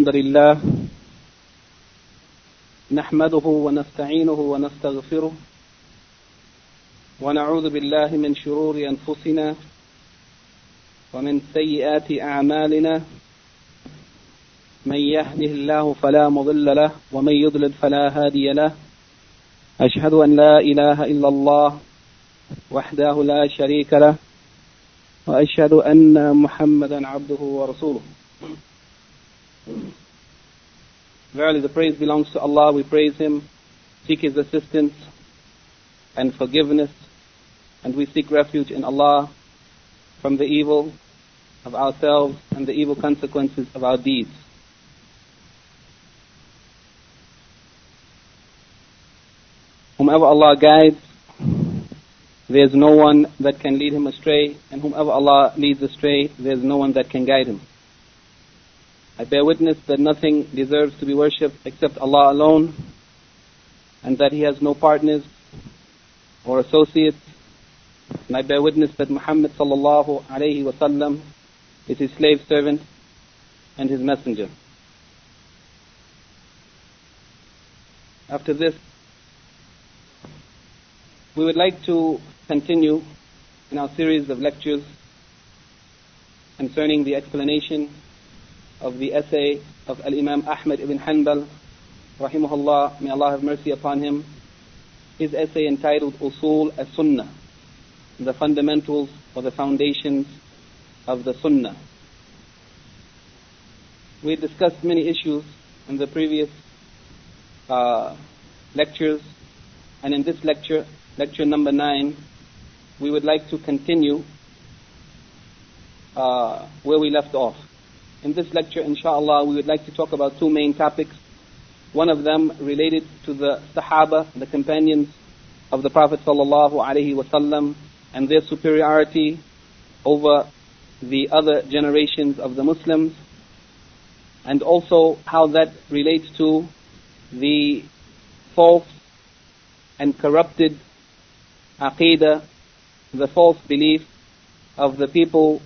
الحمد لله نحمده ونستعينه ونستغفره ونعوذ بالله من شرور أنفسنا ومن سيئات أعمالنا من يهده الله فلا مضل له ومن يضلل فلا هادي له أشهد أن لا إله إلا الله وحده لا شريك له وأشهد أن محمدا عبده ورسوله Verily the praise belongs to Allah, we praise Him, seek His assistance and forgiveness, and we seek refuge in Allah from the evil of ourselves and the evil consequences of our deeds. Whomever Allah guides, there is no one that can lead him astray, and whomever Allah leads astray, there is no one that can guide him. I bear witness that nothing deserves to be worshipped except Allah alone, and that He has no partners or associates. And I bear witness that Muhammad sallallahu alayhi wasallam is His slave servant and His messenger. After this, we would like to continue in our series of lectures concerning the explanation of the essay of Al-Imam Ahmad ibn Hanbal, rahimahullah, may Allah have mercy upon him, his essay entitled Usul as-Sunnah, the fundamentals or the foundations of the Sunnah. We discussed many issues in the previous uh, lectures, and in this lecture, lecture number nine, we would like to continue uh, where we left off. In this lecture, inshallah, we would like to talk about two main topics. One of them related to the Sahaba, the companions of the Prophet sallallahu alaihi wasallam, and their superiority over the other generations of the Muslims, and also how that relates to the false and corrupted aqidah, the false belief of the people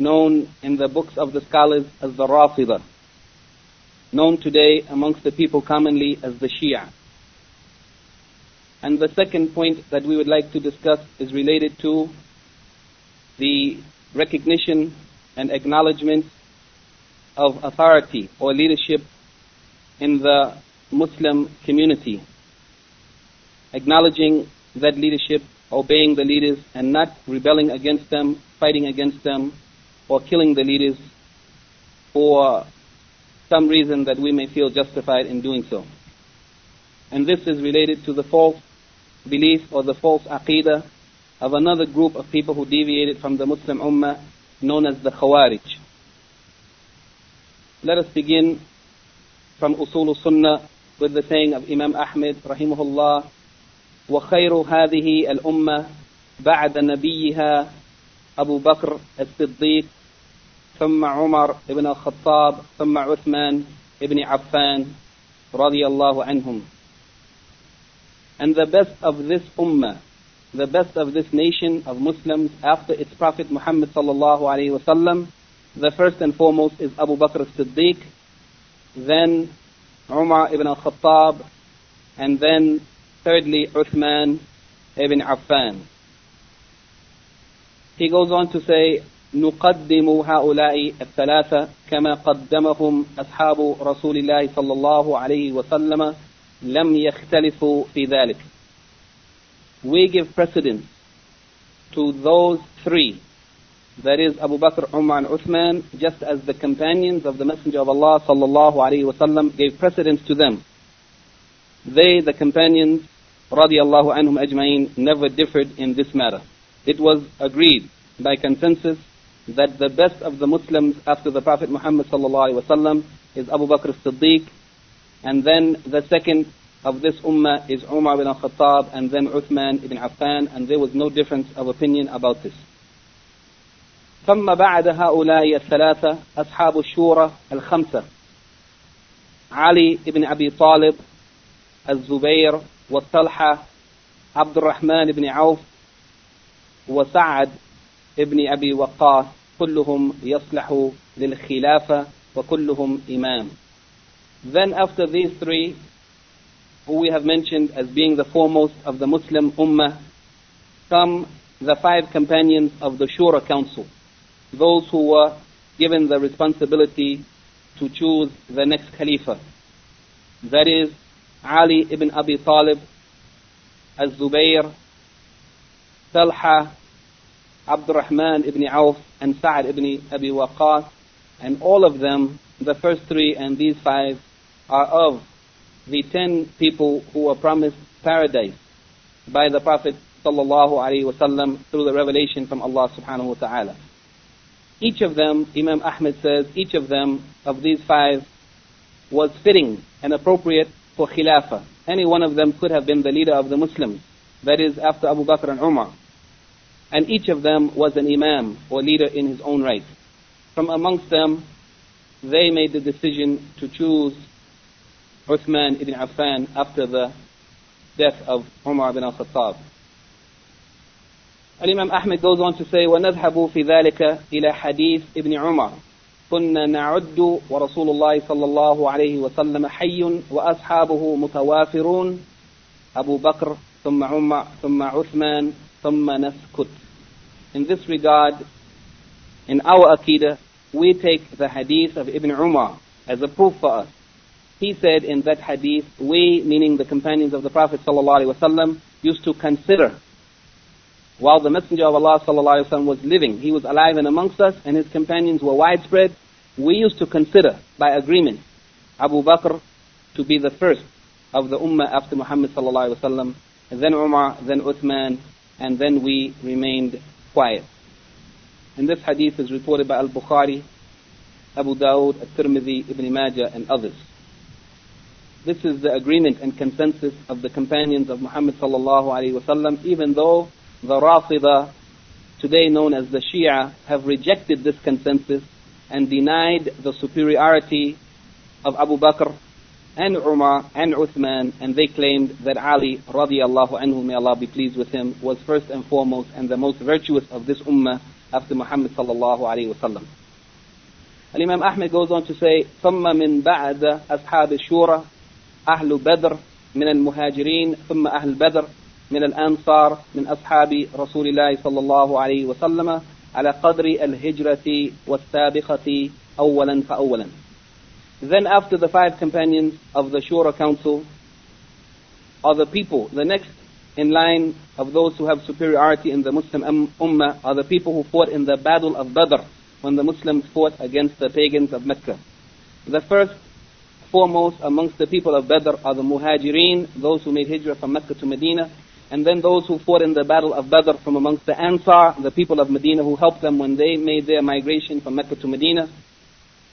known in the books of the scholars as the Rafida, known today amongst the people commonly as the Shia. And the second point that we would like to discuss is related to the recognition and acknowledgement of authority or leadership in the Muslim community, acknowledging that leadership, obeying the leaders, and not rebelling against them, fighting against them, or killing the leaders for some reason that we may feel justified in doing so. And this is related to the false belief or the false aqidah of another group of people who deviated from the Muslim Ummah known as the Khawarij. Let us begin from Usul Sunnah with the saying of Imam Ahmed rahimahullah وخير هذه الأمة بعد نبيها أبو بكر الصديق ثم عمر بن الخطاب ثم عثمان بن عفان رضي الله عنهم and the best of this ummah the best of this nation of Muslims after its Prophet Muhammad sallallahu alaihi wasallam the first and foremost is Abu Bakr as-Siddiq then Umar ibn al-Khattab and then thirdly Uthman ibn Affan he goes on to say نقدم هؤلاء الثلاثة كما قدمهم أصحاب رسول الله صلى الله عليه وسلم لم يختلفوا في ذلك. We give precedence to those three, that is Abu Bakr, Umar and Uthman, just as the companions of the Messenger of Allah صلى الله عليه وسلم gave precedence to them. They, the companions, رضي الله عنهم أجمعين, never differed in this matter. It was agreed by consensus that the best of the Muslims after the Prophet Muhammad sallallahu alaihi wasallam is Abu Bakr as-Siddiq, and then the second of this ummah is Umar ibn al-Khattab, and then Uthman ibn Affan, and there was no difference of opinion about this. ثم بعد هؤلاء الثلاثة أصحاب الشورى الخمسة علي بن أبي طالب الزبير والطلحة عبد الرحمن بن عوف وسعد ابن أبي وقاص كلهم يصلح للخلافة وكلهم إمام. Then after these three, who we have mentioned as being the foremost of the Muslim Ummah, come the five companions of the Shura Council, those who were given the responsibility to choose the next Khalifa. That is Ali ibn Abi Talib, Az-Zubayr, Talha, Abdurrahman ibn Auf, and Sa'ad ibn Abi Waqqas, and all of them, the first three and these five, are of the ten people who were promised paradise by the Prophet sallallahu alaihi wasallam through the revelation from Allah subhanahu wa ta'ala. Each of them, Imam Ahmed says, each of them of these five was fitting and appropriate for Khilafah. Any one of them could have been the leader of the Muslims. That is after Abu Bakr and Umar And each of them was an Imam or leader in his own right. From amongst them, they made the decision to choose Uthman ibn Affan after the death of Umar ibn al-Khattab. الإمام أحمد goes on to say ونذهب في ذلك إلى حديث ابن عمر كنا نعد ورسول الله صلى الله عليه وسلم حي وأصحابه متوافرون أبو بكر ثم عمر ثم عثمان ثم نسكت In this regard, in our Aqidah, we take the hadith of Ibn Umar as a proof for us. He said in that hadith, we, meaning the companions of the Prophet ﷺ, used to consider while the Messenger of Allah ﷺ was living. He was alive and amongst us, and his companions were widespread. We used to consider, by agreement, Abu Bakr to be the first of the Ummah after Muhammad ﷺ, then Umar, then Uthman, and then we remained quiet. And this hadith is reported by Al-Bukhari, Abu Dawud, At-Tirmidhi, Ibn Majah, and others. This is the agreement and consensus of the companions of Muhammad sallallahu alaihi wasallam, even though the Rafida, today known as the Shia, have rejected this consensus and denied the superiority of Abu Bakr and Umar and Uthman, and they claimed that Ali radiallahu anhu, may Allah be pleased with him, was first and foremost and the most virtuous of this ummah after Muhammad sallallahu alaihi wasallam. Al-Imam Ahmed goes on to say, ثم من بعد أصحاب الشورى أهل بدر من المهاجرين ثم أهل بدر من الأنصار من أصحاب رسول الله صلى الله عليه وسلم على قدر الهجرة والسابقة أولا فأولا. Then after the five companions of the Shura Council are the people, the next in line of those who have superiority in the Muslim um, Ummah are the people who fought in the Battle of Badr when the Muslims fought against the pagans of Mecca. The first foremost amongst the people of Badr are the Muhajireen, those who made hijrah from Mecca to Medina, and then those who fought in the battle of Badr from amongst the Ansar, the people of Medina who helped them when they made their migration from Mecca to Medina,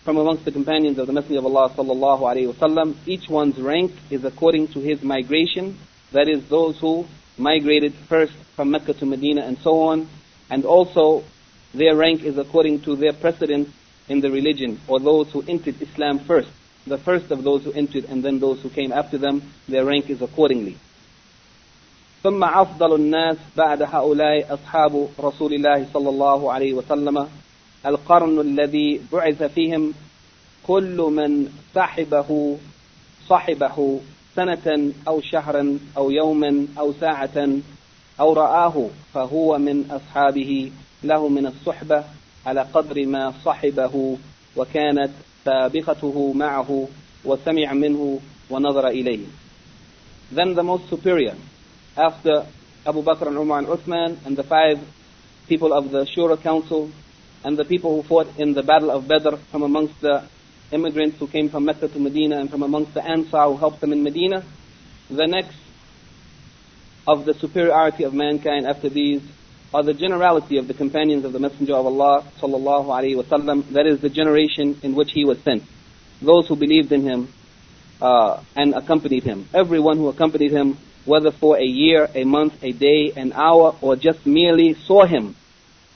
from amongst the companions of the Messenger of Allah sallallahu alaihi wasallam. Each one's rank is according to his migration, that is those who migrated first from Mecca to Medina and so on, and also their rank is according to their precedence in the religion, or those who entered Islam first the first of those who entered and then those who came after them, their rank is accordingly. ثم أفضل الناس بعد هؤلاء أصحاب رسول الله صلى الله عليه وسلم القرن الذي بعث فيهم كل من صحبه صحبه سنة أو شهرا أو يوما أو ساعة أو رآه فهو من أصحابه له من الصحبة على قدر ما صحبه وكانت سابقته معه وسمع منه ونظر إليه. Then the most superior, after Abu Bakr and Umar and Uthman and the five people of the Shura Council and the people who fought in the Battle of Badr from amongst the immigrants who came from Mecca to Medina and from amongst the Ansar who helped them in Medina. The next of the superiority of mankind after these are the generality of the companions of the Messenger of Allah sallallahu. That is the generation in which he was sent. Those who believed in him uh, and accompanied him. Everyone who accompanied him, whether for a year, a month, a day, an hour, or just merely saw him,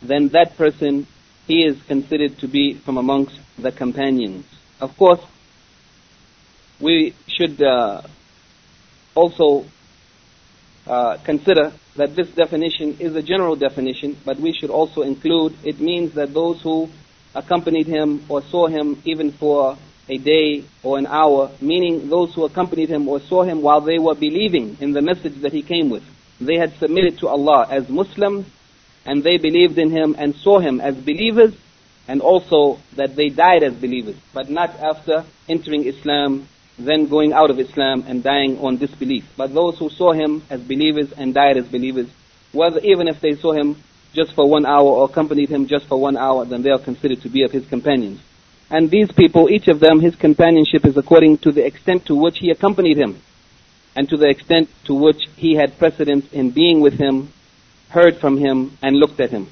then that person he is considered to be from amongst the companions. Of course, we should uh, also uh, consider that this definition is a general definition, but we should also include it means that those who accompanied him or saw him even for a day or an hour, meaning those who accompanied him or saw him while they were believing in the message that he came with. They had submitted to Allah as Muslims and they believed in him and saw him as believers and also that they died as believers, but not after entering Islam, then going out of Islam and dying on disbelief. But those who saw him as believers and died as believers, whether even if they saw him just for one hour or accompanied him just for one hour, then they are considered to be of his companions. And these people, each of them, his companionship is according to the extent to which he accompanied him, and to the extent to which he had precedence in being with him, heard from him, and looked at him.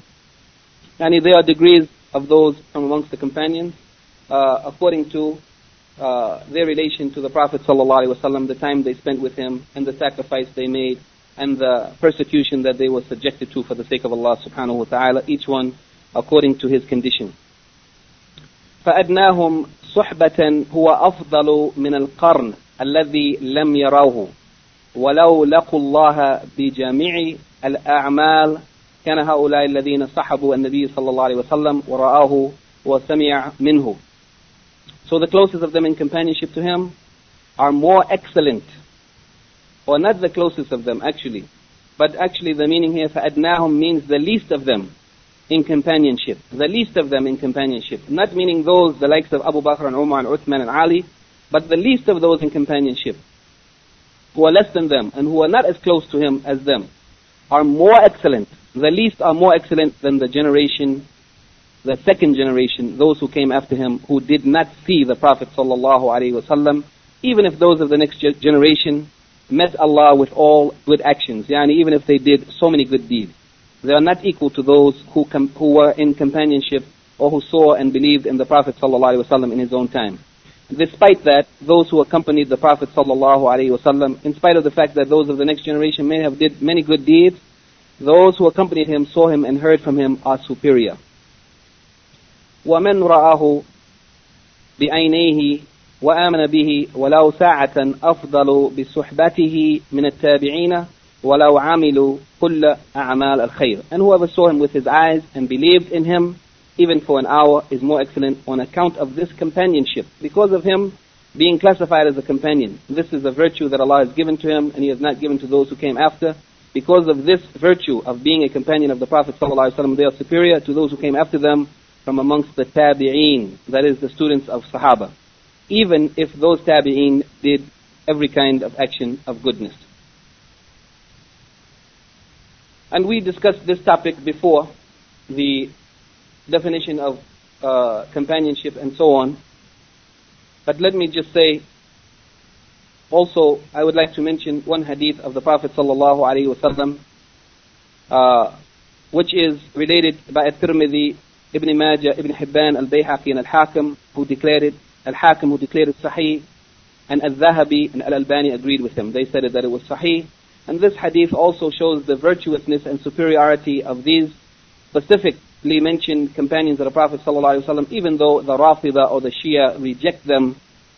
And there are degrees of those from amongst the companions, uh, according to uh, their relation to the Prophet ﷺ, the time they spent with him, and the sacrifice they made, and the persecution that they were subjected to for the sake of Allah subhanahu wa ta'ala, each one according to his condition. فأدناهم صحبة هو أفضل من القرن الذي لم يروه ولو لقوا الله بجميع الأعمال كان هؤلاء الذين صحبوا النبي صلى الله عليه وسلم ورآه وسمع منه So the closest of them in companionship to him are more excellent or not the closest of them actually but actually the meaning here فأدناهم means the least of them in companionship. The least of them in companionship. Not meaning those, the likes of Abu Bakr and Umar and Uthman and Ali, but the least of those in companionship. Who are less than them and who are not as close to him as them are more excellent. The least are more excellent than the generation, the second generation, those who came after him who did not see the Prophet sallallahu. Even if those of the next generation met Allah with all good actions, yani even if they did so many good deeds. They are not equal to those who, who were in companionship or who saw and believed in the Prophet ﷺ in his own time Despite that, those who accompanied the Prophet ﷺ, in spite of the fact that those of the next generation may have did many good deeds, those who accompanied him, saw him and heard from him are superior. ومن رآه بعينيه وآمن به ولو ساعة أفضل بصحبته من التابعين وَلَوْ عَمِلُوا كُلَّ أَعْمَالَ الْخَيْرِ And whoever saw him with his eyes and believed in him, even for an hour, is more excellent on account of this companionship. Because of him being classified as a companion. This is a virtue that Allah has given to him and He has not given to those who came after. Because of this virtue of being a companion of the Prophet ﷺ, they are superior to those who came after them from amongst the tabi'een, that is the students of Sahaba. Even if those tabi'een did every kind of action of goodness. And we discussed this topic before, the definition of uh, companionship and so on. But let me just say, also, I would like to mention one hadith of the Prophet sallallahu alaihi wasallam, uh, which is related by At-Tirmidhi, Ibn Majah, Ibn Hibban, Al-Bayhaqi, and Al-Hakim, who declared it, Al-Hakim who declared it Sahih, and Al-Zahabi and Al-Albani agreed with him. They said that it was Sahih, and this hadith also shows the virtuousness and superiority of these specifically mentioned companions of the Prophet ﷺ, even though the Rafida or the Shia reject them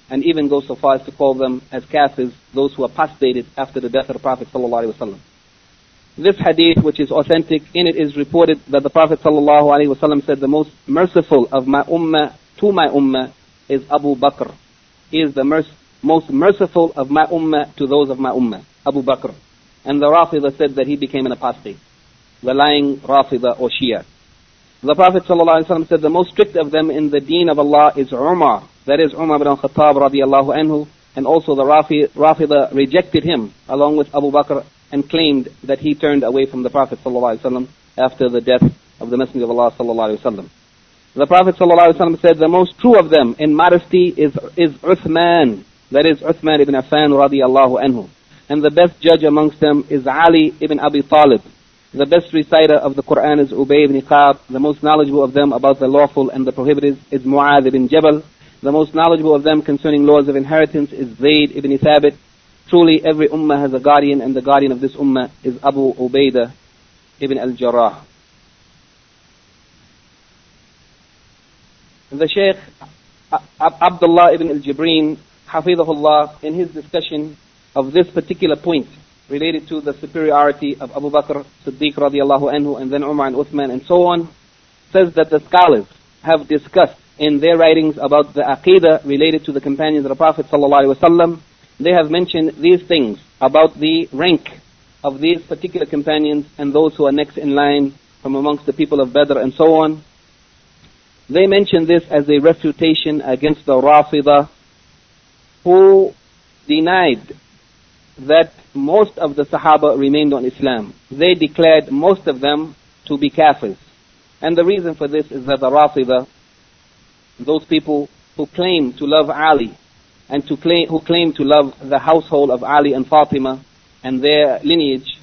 and even go so far as to call them as kafirs, those who apostated after the death of the Prophet ﷺ. This hadith, which is authentic, in it is reported that the Prophet ﷺ said, the most merciful of my ummah to my ummah is Abu Bakr. He is the most merciful of my ummah to those of my ummah, Abu Bakr. And the Rafida said that he became an apostate, the lying Rafida or Shia. The Prophet ﷺ said the most strict of them in the deen of Allah is Umar. That is Umar ibn Khattab radiallahu anhu. And also the Rafida rejected him along with Abu Bakr and claimed that he turned away from the Prophet ﷺ after the death of the Messenger of Allah ﷺ. The Prophet ﷺ said the most true of them in modesty is, is Uthman. That is Uthman ibn Affan radiallahu anhu and the best judge amongst them is Ali ibn Abi Talib. The best reciter of the Quran is Ubay ibn Ka'b. The most knowledgeable of them about the lawful and the prohibited is Mu'adh ibn Jabal. The most knowledgeable of them concerning laws of inheritance is Zayd ibn Thabit. Truly every ummah has a guardian and the guardian of this ummah is Abu Ubaidah ibn al-Jarrah. The Shaykh Abdullah ibn al-Jibreen, Hafidahullah, in his discussion of this particular point related to the superiority of Abu Bakr Siddiq radiallahu anhu and then Umar and Uthman and so on, says that the scholars have discussed in their writings about the aqidah related to the companions of the Prophet ﷺ, they have mentioned these things about the rank of these particular companions and those who are next in line from amongst the people of Badr and so on. They mention this as a refutation against the Rafida who denied that most of the Sahaba remained on Islam. They declared most of them to be kafirs. And the reason for this is that the Rafida, those people who claim to love Ali and claim, who claim to love the household of Ali and Fatima and their lineage,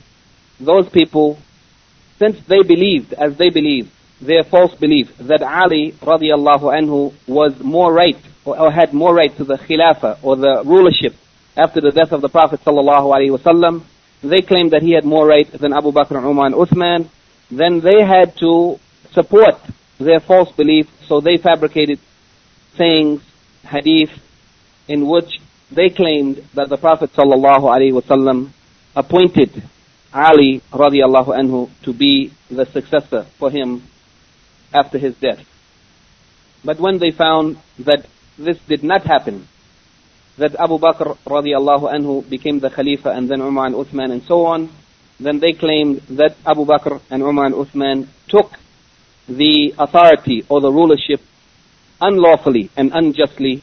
those people, since they believed, as they believed, their false belief that Ali radiallahu anhu was more right or, or had more right to the khilafah or the rulership after the death of the Prophet sallallahu. They claimed that he had more right than Abu Bakr Umar and Uthman. Then they had to support their false belief, so they fabricated sayings, hadith, in which they claimed that the Prophet sallallahu appointed Ali radiallahu anhu to be the successor for him after his death. But when they found that this did not happen, that Abu Bakr radiallahu anhu became the Khalifa and then Umar and Uthman and so on, then they claimed that Abu Bakr and Umar and Uthman took the authority or the rulership unlawfully and unjustly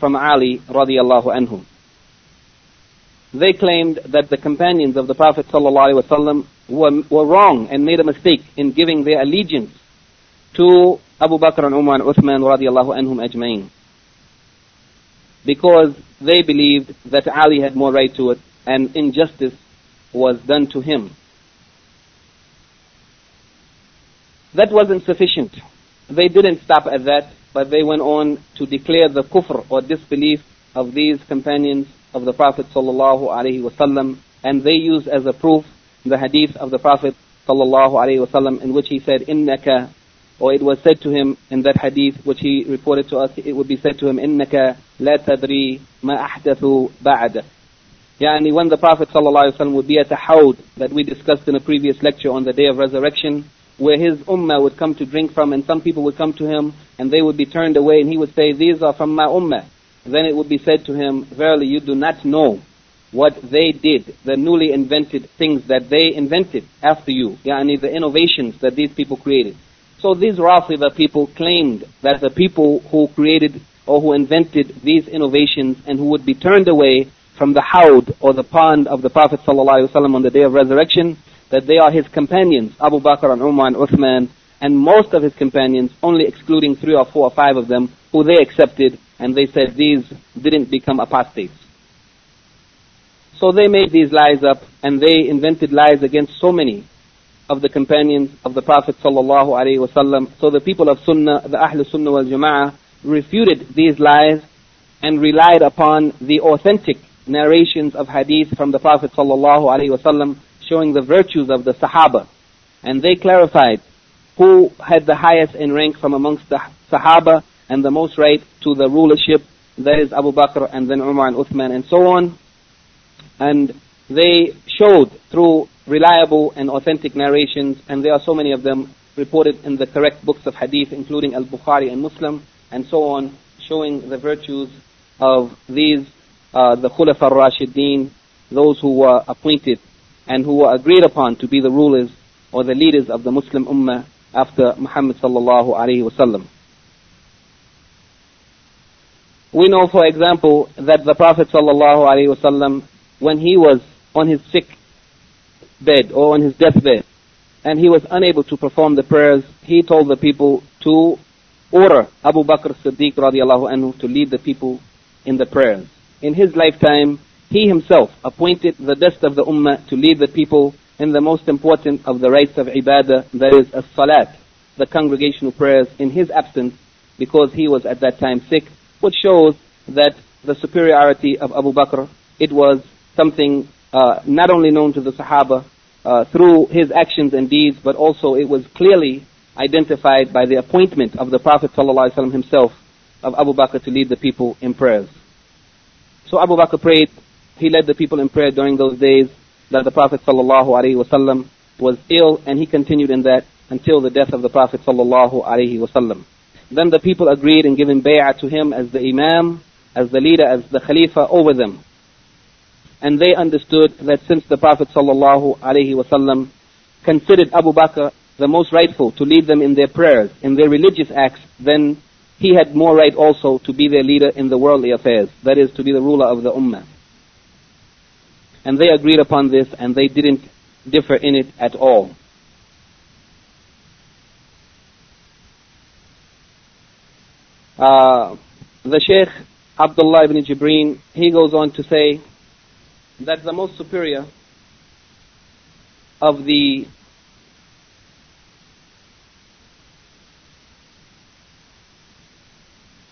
from Ali radiallahu anhu. They claimed that the companions of the Prophet ﷺ were, were wrong and made a mistake in giving their allegiance to Abu Bakr and Umar and Uthman radiallahu anhum ajma'in. Because they believed that Ali had more right to it and injustice was done to him. That wasn't sufficient. They didn't stop at that, but they went on to declare the kufr or disbelief of these companions of the Prophet sallallahu alaihi wasallam, and they used as a proof the hadith of the Prophet sallallahu alaihi wasallam in which he said, "Innaka," or it was said to him in that hadith which he reported to us, it would be said to him, "Innaka la tadri ma ahdathu ba'da." Yani when the Prophet ﷺ would be at the hawd that we discussed in a previous lecture on the day of resurrection, where his ummah would come to drink from and some people would come to him and they would be turned away and he would say, these are from my ummah. Then it would be said to him, verily you do not know what they did, the newly invented things that they invented after you, yani the innovations that these people created. So these Rafida people claimed that the people who created or who invented these innovations and who would be turned away from the hawd or the pond of the Prophet ﷺ on the day of resurrection, that they are his companions, Abu Bakr and Umar and Uthman, and most of his companions, only excluding three or four or five of them, who they accepted, and they said these didn't become apostates. So they made these lies up, and they invented lies against so many of the companions of the Prophet sallallahu alaihi wasallam. So the people of Sunnah, the Ahl Sunnah wal Jama'ah, refuted these lies and relied upon the authentic narrations of hadith from the Prophet sallallahu alaihi wasallam showing the virtues of the Sahaba. And they clarified who had the highest in rank from amongst the Sahaba and the most right to the rulership, that is Abu Bakr and then Umar and Uthman and so on. And they showed through reliable and authentic narrations, and there are so many of them reported in the correct books of hadith, including Al-Bukhari and Muslim, and so on, showing the virtues of these, uh, the Khulafa al-Rashideen, those who were appointed and who were agreed upon to be the rulers or the leaders of the Muslim Ummah after Muhammad sallallahu alaihi wasallam. We know, for example, that the Prophet sallallahu alaihi wasallam, when he was on his sick bed or on his deathbed, and he was unable to perform the prayers, he told the people to order Abu Bakr Siddiq radiallahu anhu to lead the people in the prayers. In his lifetime, he himself appointed the best of the ummah to lead the people in the most important of the rites of ibadah, that is as-salat, the congregational prayers in his absence because he was at that time sick, which shows that the superiority of Abu Bakr, it was something uh, not only known to the Sahaba uh, through his actions and deeds, but also it was clearly identified by the appointment of the Prophet ﷺ himself of Abu Bakr to lead the people in prayers. So Abu Bakr prayed, he led the people in prayer during those days, that the Prophet ﷺ was ill and he continued in that until the death of the Prophet ﷺ. Then the people agreed in giving bay'ah to him as the imam, as the leader, as the khalifa over them. And they understood that since the Prophet wasallam considered Abu Bakr the most rightful to lead them in their prayers, in their religious acts, then he had more right also to be their leader in the worldly affairs, that is, to be the ruler of the ummah. And they agreed upon this and they didn't differ in it at all. Uh, the Sheikh Abdullah ibn Jibreen, he goes on to say that the most superior of the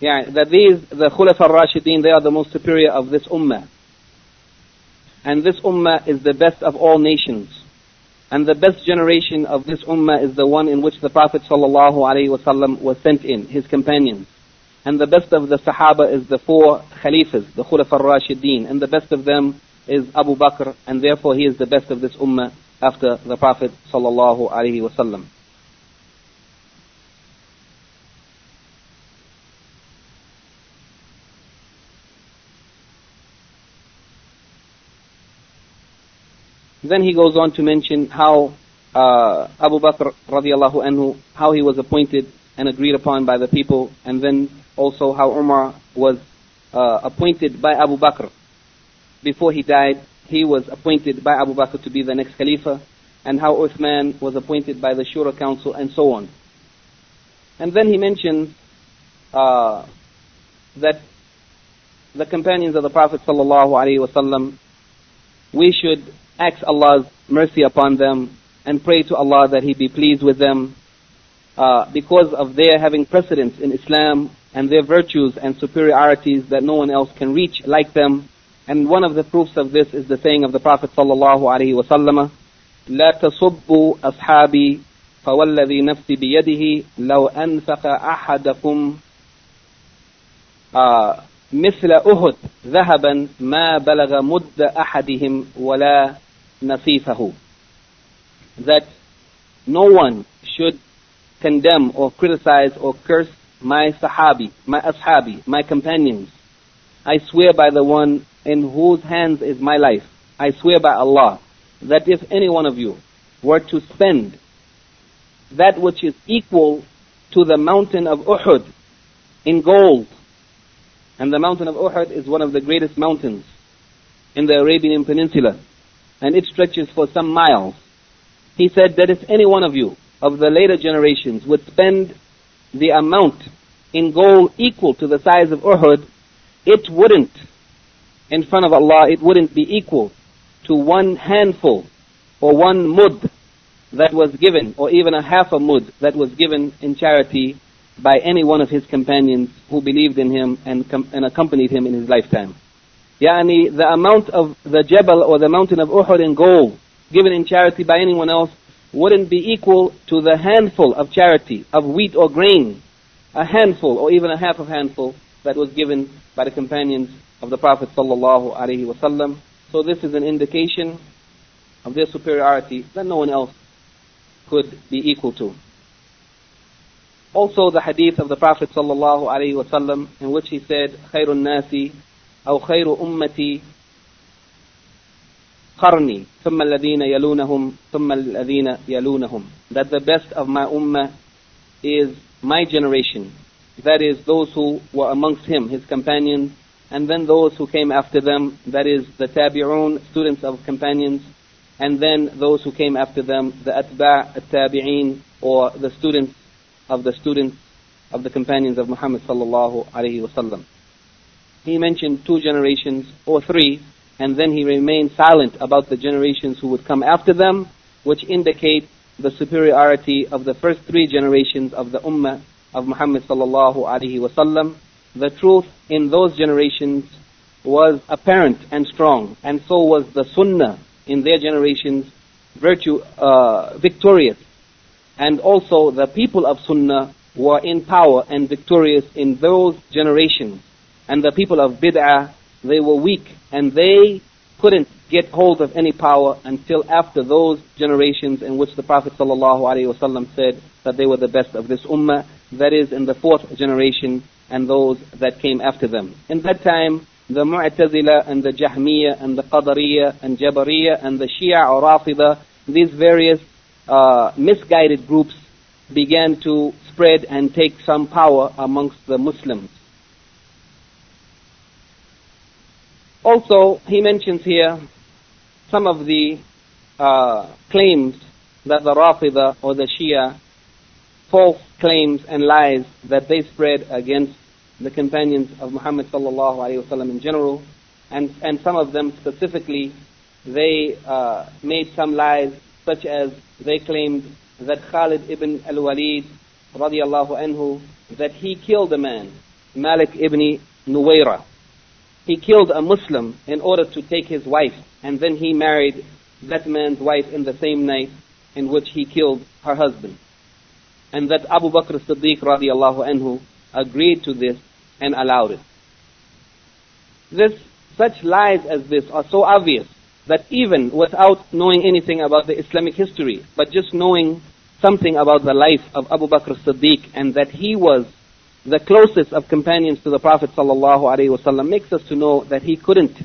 yeah, that these, the Khulafa al-Rashidin, they are the most superior of this ummah. And this ummah is the best of all nations. And the best generation of this ummah is the one in which the Prophet ﷺ was sent in, his companions. And the best of the Sahaba is the four Khalifas, the Khulafa al-Rashidin. And the best of them is Abu Bakr, and therefore he is the best of this ummah after the Prophet ﷺ. Then he goes on to mention how uh, Abu Bakr radiallahu anhu, how he was appointed and agreed upon by the people, and then also how Umar was uh, appointed by Abu Bakr. Before he died, he was appointed by Abu Bakr to be the next Khalifa, and how Uthman was appointed by the Shura Council, and so on. And then he mentions uh, that the companions of the Prophet wasallam, we should ask Allah's mercy upon them and pray to Allah that He be pleased with them uh, because of their having precedence in Islam and their virtues and superiorities that no one else can reach like them. And one of the proofs of this is the saying of the Prophet sallallahu alaihi wasallam, لا تصبوا أصحابي فوالذي نفسي بيده لو أنفق أحدكم مثل أهد ذهبا ما بلغ مد أحدهم ولا نصيفه that no one should condemn or criticize or curse my sahabi, my ashabi, my companions. I swear by the one in whose hands is my life. I swear by Allah that if any one of you were to spend that which is equal to the mountain of Uhud in gold, and the mountain of Uhud is one of the greatest mountains in the Arabian Peninsula, and it stretches for some miles. He said that if any one of you of the later generations would spend the amount in gold equal to the size of Uhud, it wouldn't, in front of Allah, it wouldn't be equal to one handful or one mud that was given, or even a half a mud that was given in charity by any one of his companions who believed in him and, com- and accompanied him in his lifetime. Yani the amount of the Jebel or the mountain of Uhud in gold given in charity by anyone else wouldn't be equal to the handful of charity of wheat or grain, a handful or even a half of handful that was given by the companions of the Prophet sallallahu alaihi wasallam. So this is an indication of their superiority that no one else could be equal to. Also the hadith of the Prophet sallallahu alaihi wasallam in which he said, خير الناس أو خير أمتي قرني ثم الذين يلونهم ثم الذين يلونهم that the best of my ummah is my generation that is those who were amongst him his companions and then those who came after them that is the tabi'un students of companions and then those who came after them the atba' at-tabi'in or the students of the students of the companions of Muhammad sallallahu alaihi wasallam he mentioned two generations or three, and then he remained silent about the generations who would come after them, which indicate the superiority of the first three generations of the Ummah of Muhammad sallallahu alaihi wasallam. The truth in those generations was apparent and strong, and so was the Sunnah in their generations virtue uh, victorious, and also the people of Sunnah were in power and victorious in those generations and the people of bid'ah, they were weak and they couldn't get hold of any power until after those generations in which the Prophet ﷺ said that they were the best of this ummah. That is in the fourth generation and those that came after them. In that time, the Mu'tazila and the Jahmiya and the Qadariya and Jabariya and the Shia or Rafida, these various uh, misguided groups began to spread and take some power amongst the Muslims. Also, he mentions here some of the uh, claims that the Rafida or the Shia, false claims and lies that they spread against the companions of Muhammad sallallahu alaihi wasallam in general, and and some of them specifically, they uh, made some lies such as they claimed that Khalid ibn al-Walid radiallahu anhu that he killed a man, Malik ibn Nuwayra. He killed a Muslim in order to take his wife, and then he married that man's wife in the same night in which he killed her husband. And that Abu Bakr as-Siddiq radiallahu anhu agreed to this and allowed it. This, such lies as this are so obvious that even without knowing anything about the Islamic history, but just knowing something about the life of Abu Bakr as-Siddiq and that he was the closest of companions to the Prophet wasallam makes us to know that he couldn't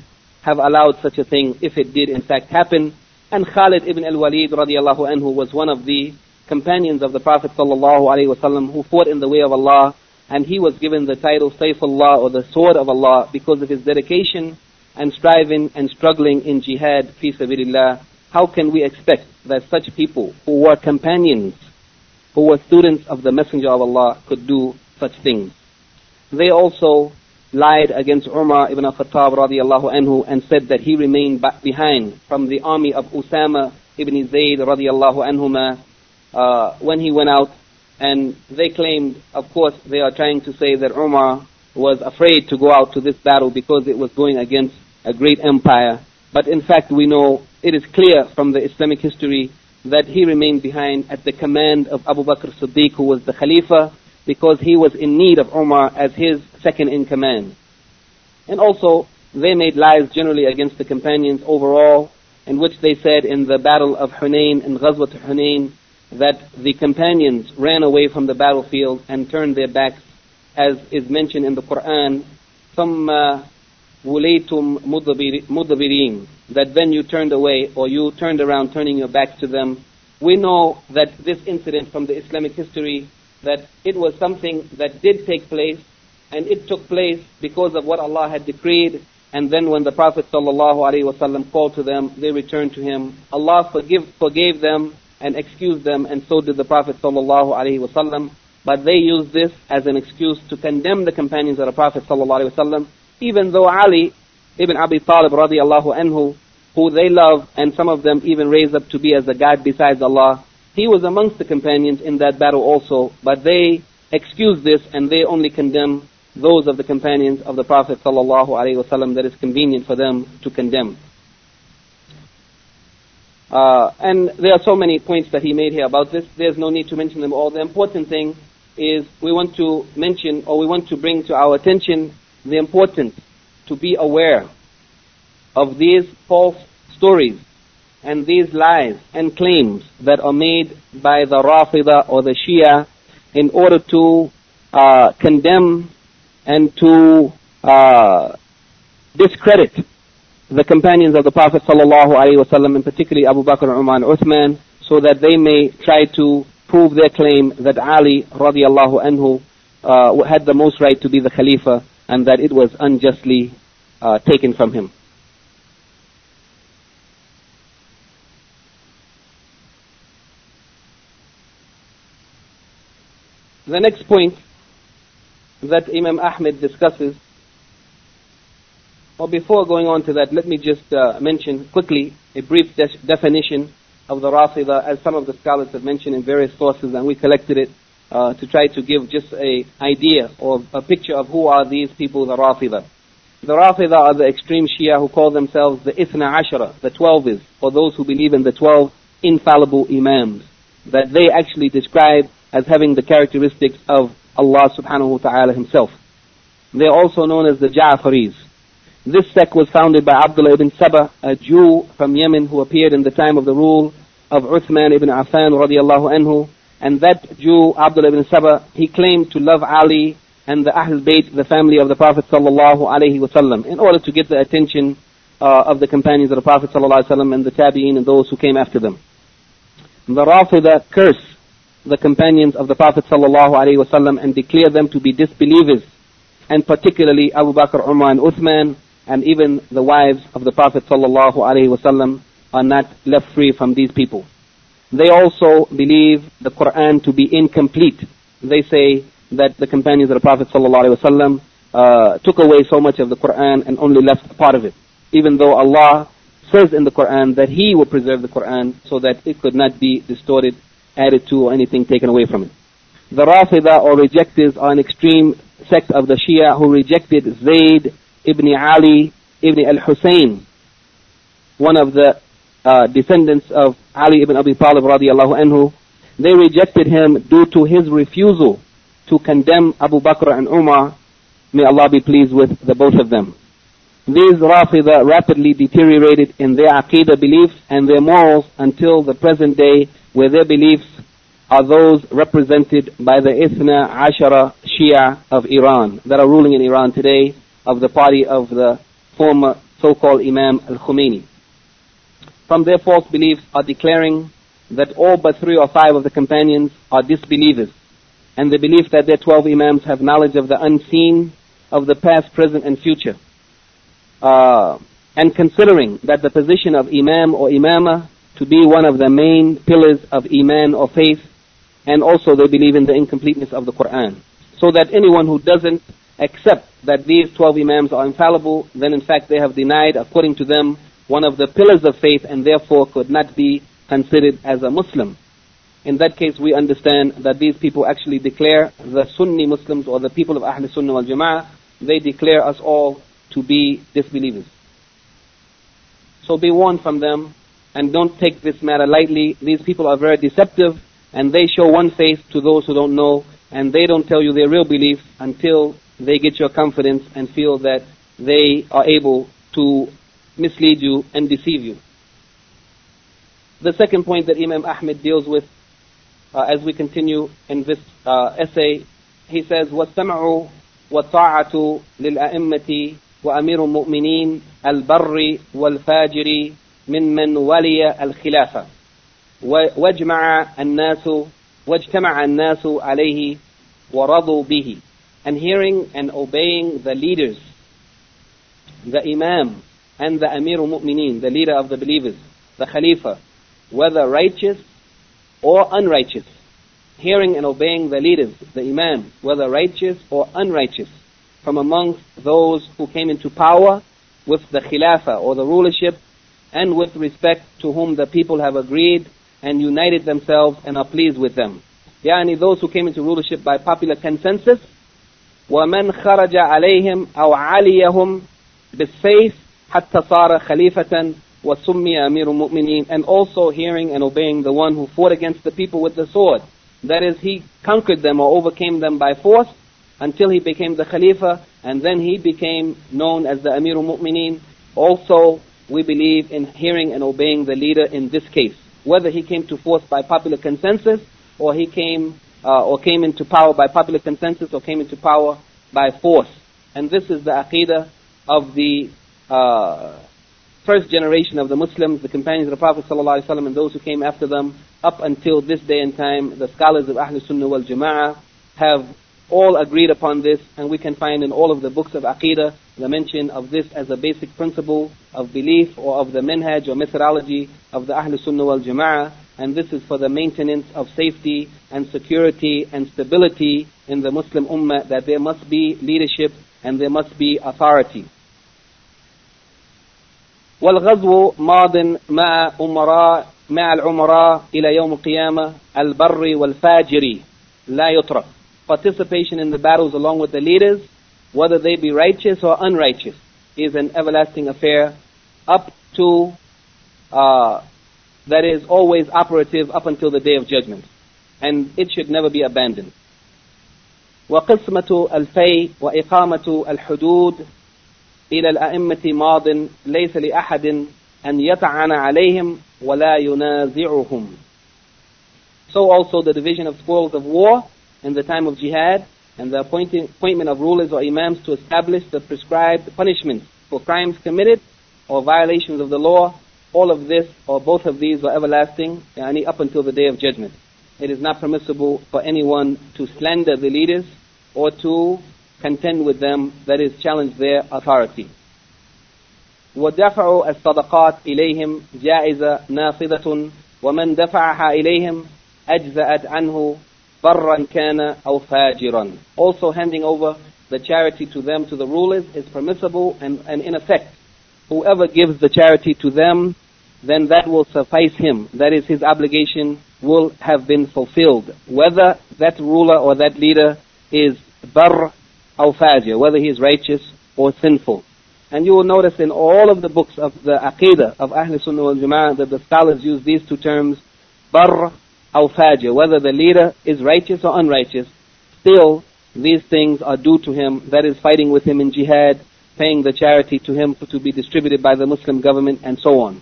have allowed such a thing if it did in fact happen. And Khalid ibn al-Walid radiallahu anhu was one of the companions of the Prophet wasallam who fought in the way of Allah and he was given the title Sayfullah or the sword of Allah because of his dedication and striving and struggling in jihad fi sabilillah. How can we expect that such people who were companions, who were students of the Messenger of Allah could do such things? They also lied against Umar ibn al-Khattab radiallahu anhu and said that he remained behind from the army of Usama ibn Zayd radiallahu uh, when he went out and they claimed, of course, they are trying to say that Umar was afraid to go out to this battle because it was going against a great empire. But in fact, we know it is clear from the Islamic history that he remained behind at the command of Abu Bakr Siddiq, who was the Khalifa, because he was in need of Umar as his second in command. And also, they made lies generally against the companions overall, in which they said in the battle of Hunain, and Ghazwat Hunain, that the companions ran away from the battlefield and turned their backs, as is mentioned in the Quran, ثُمَّ وُلَيْتُمْ مُدْبِرِينَ That then you turned away, or you turned around turning your back to them. We know that this incident from the Islamic history, that it was something that did take place, and it took place because of what Allah had decreed, and then when the Prophet ﷺ called to them, they returned to him. Allah forgive, forgave them and excused them, and so did the Prophet ﷺ. But they used this as an excuse to condemn the companions of the Prophet ﷺ, even though Ali ibn Abi Talib radiallahu anhu, who they love, and some of them even raised up to be as a god besides Allah, he was amongst the companions in that battle also, but they excused this and they only condemn those of the companions of the Prophet ﷺ that is convenient for them to condemn. Uh, and there are so many points that he made here about this. There's no need to mention them all. The important thing is we want to mention or we want to bring to our attention the importance to be aware of these false stories and these lies and claims that are made by the Rafida or the Shia in order to uh, condemn and to uh, discredit the companions of the Prophet wasallam, and particularly Abu Bakr, Umar, and Uthman, so that they may try to prove their claim that Ali radiallahu anhu uh, had the most right to be the Khalifa and that it was unjustly uh, taken from him. The next point that Imam Ahmed discusses well, before going on to that, let me just uh, mention quickly a brief de- definition of the Rafida, as some of the scholars have mentioned in various sources, and we collected it uh, to try to give just a idea or a picture of who are these people, the Rafida. The Rafida are the extreme Shia who call themselves the Ithna Ashara, the Twelvers, or those who believe in the twelve infallible Imams, that they actually describe as having the characteristics of Allah subhanahu wa ta'ala himself. They're also known as the Ja'faris. This sect was founded by Abdullah ibn Saba, a Jew from Yemen who appeared in the time of the rule of Uthman ibn Affan radiallahu anhu. And that Jew, Abdullah ibn Saba, he claimed to love Ali and the Ahl Bayt, the family of the Prophet sallallahu alaihi wasallam, in order to get the attention uh, of the companions of the Prophet ﷺ and the Tabi'een and those who came after them. The Rafida curse the companions of the Prophet ﷺ and declare them to be disbelievers, and particularly Abu Bakr, Umar and Uthman, and even the wives of the Prophet ﷺ are not left free from these people. They also believe the Quran to be incomplete. They say that the companions of the Prophet ﷺ uh, took away so much of the Quran and only left part of it even though Allah says in the Quran that He will preserve the Quran so that it could not be distorted, added to, or anything taken away from it. The Rafida or rejectors are an extreme sect of the Shia who rejected Zayd ibn Ali ibn al-Hussein, one of the uh, descendants of Ali ibn Abi Talib radiallahu anhu. They rejected him due to his refusal to condemn Abu Bakr and Umar. May Allah be pleased with the both of them. These Rafida rapidly deteriorated in their Aqidah beliefs and their morals until the present day where their beliefs are those represented by the Ithna Ashara Shia of Iran that are ruling in Iran today of the party of the former so-called Imam al-Khomeini. From their false beliefs are declaring that all but three or five of the companions are disbelievers and the belief that their 12 Imams have knowledge of the unseen, of the past, present and future uh, and considering that the position of imam or imama to be one of the main pillars of iman or faith, and also they believe in the incompleteness of the Quran. So that anyone who doesn't accept that these 12 imams are infallible, then in fact they have denied, according to them, one of the pillars of faith and therefore could not be considered as a Muslim. In that case, we understand that these people actually declare the Sunni Muslims or the people of Ahl Sunnah wal Jama'ah, they declare us all to be disbelievers. So be warned from them and don't take this matter lightly. These people are very deceptive and they show one face to those who don't know and they don't tell you their real beliefs until they get your confidence and feel that they are able to mislead you and deceive you. The second point that Imam Ahmed deals with uh, as we continue in this uh, essay, he says, وَالسَّمْعُ وَالطَّاعَةُ لِلْأَئِمَّةِ وأمير المؤمنين البر والفاجر ممن ولي الخلافة واجمع الناس واجتمع الناس عليه ورضوا به and hearing and obeying the leaders the imam and the amir mu'minin the leader of the believers the khalifa whether righteous or unrighteous hearing and obeying the leaders the imam whether righteous or unrighteous from amongst those who came into power with the khilafah or the rulership and with respect to whom the people have agreed and united themselves and are pleased with them. Yani those who came into rulership by popular consensus ومن خرج عليهم أو عليهم بالسيف حتى صار خليفة وسمي أمير المؤمنين and also hearing and obeying the one who fought against the people with the sword. That is, he conquered them or overcame them by force until he became the Khalifa, and then he became known as the Amir al-Mu'mineen. Also, we believe in hearing and obeying the leader in this case. Whether he came to force by popular consensus, or he came, uh, or came into power by popular consensus, or came into power by force. And this is the aqidah of the uh, first generation of the Muslims, the companions of the Prophet ﷺ, and those who came after them, up until this day and time, the scholars of Ahl Sunnah wal Jama'ah have all agreed upon this, and we can find in all of the books of Aqidah the mention of this as a basic principle of belief or of the minhaj or methodology of the Ahl Sunnah wal Jama'ah, and this is for the maintenance of safety and security and stability in the Muslim Ummah that there must be leadership and there must be authority. والغزو ماض مع أمراء مع العمراء إلى يوم القيامة البر والفاجر لا يترك participation in the battles along with the leaders, whether they be righteous or unrighteous, is an everlasting affair up to, uh, that is always operative up until the day of judgment. And it should never be abandoned. وقسمة الفي وإقامة الحدود إلى الأئمة ماض ليس لأحد أن يطعن عليهم ولا ينازعهم So also the division of spoils of war in the time of jihad and the appointment of rulers or imams to establish the prescribed punishments for crimes committed or violations of the law, all of this or both of these are everlasting yani up until the day of judgment. It is not permissible for anyone to slander the leaders or to contend with them, that is, challenge their authority. ودفع الصدقات إليهم جائزة نافذة ومن دفعها إليهم أجزأت عنه برا كان أو فاجرا. Also handing over the charity to them, to the rulers, is permissible and, and in effect, whoever gives the charity to them, then that will suffice him. That is, his obligation will have been fulfilled. Whether that ruler or that leader is bar or fajr, whether he is righteous or sinful. And you will notice in all of the books of the Aqidah of Ahl Sunnah wal Jama'ah that the scholars use these two terms, bar or fajr, whether the leader is righteous or unrighteous, still these things are due to him, that is fighting with him in jihad, paying the charity to him to be distributed by the Muslim government, and so on.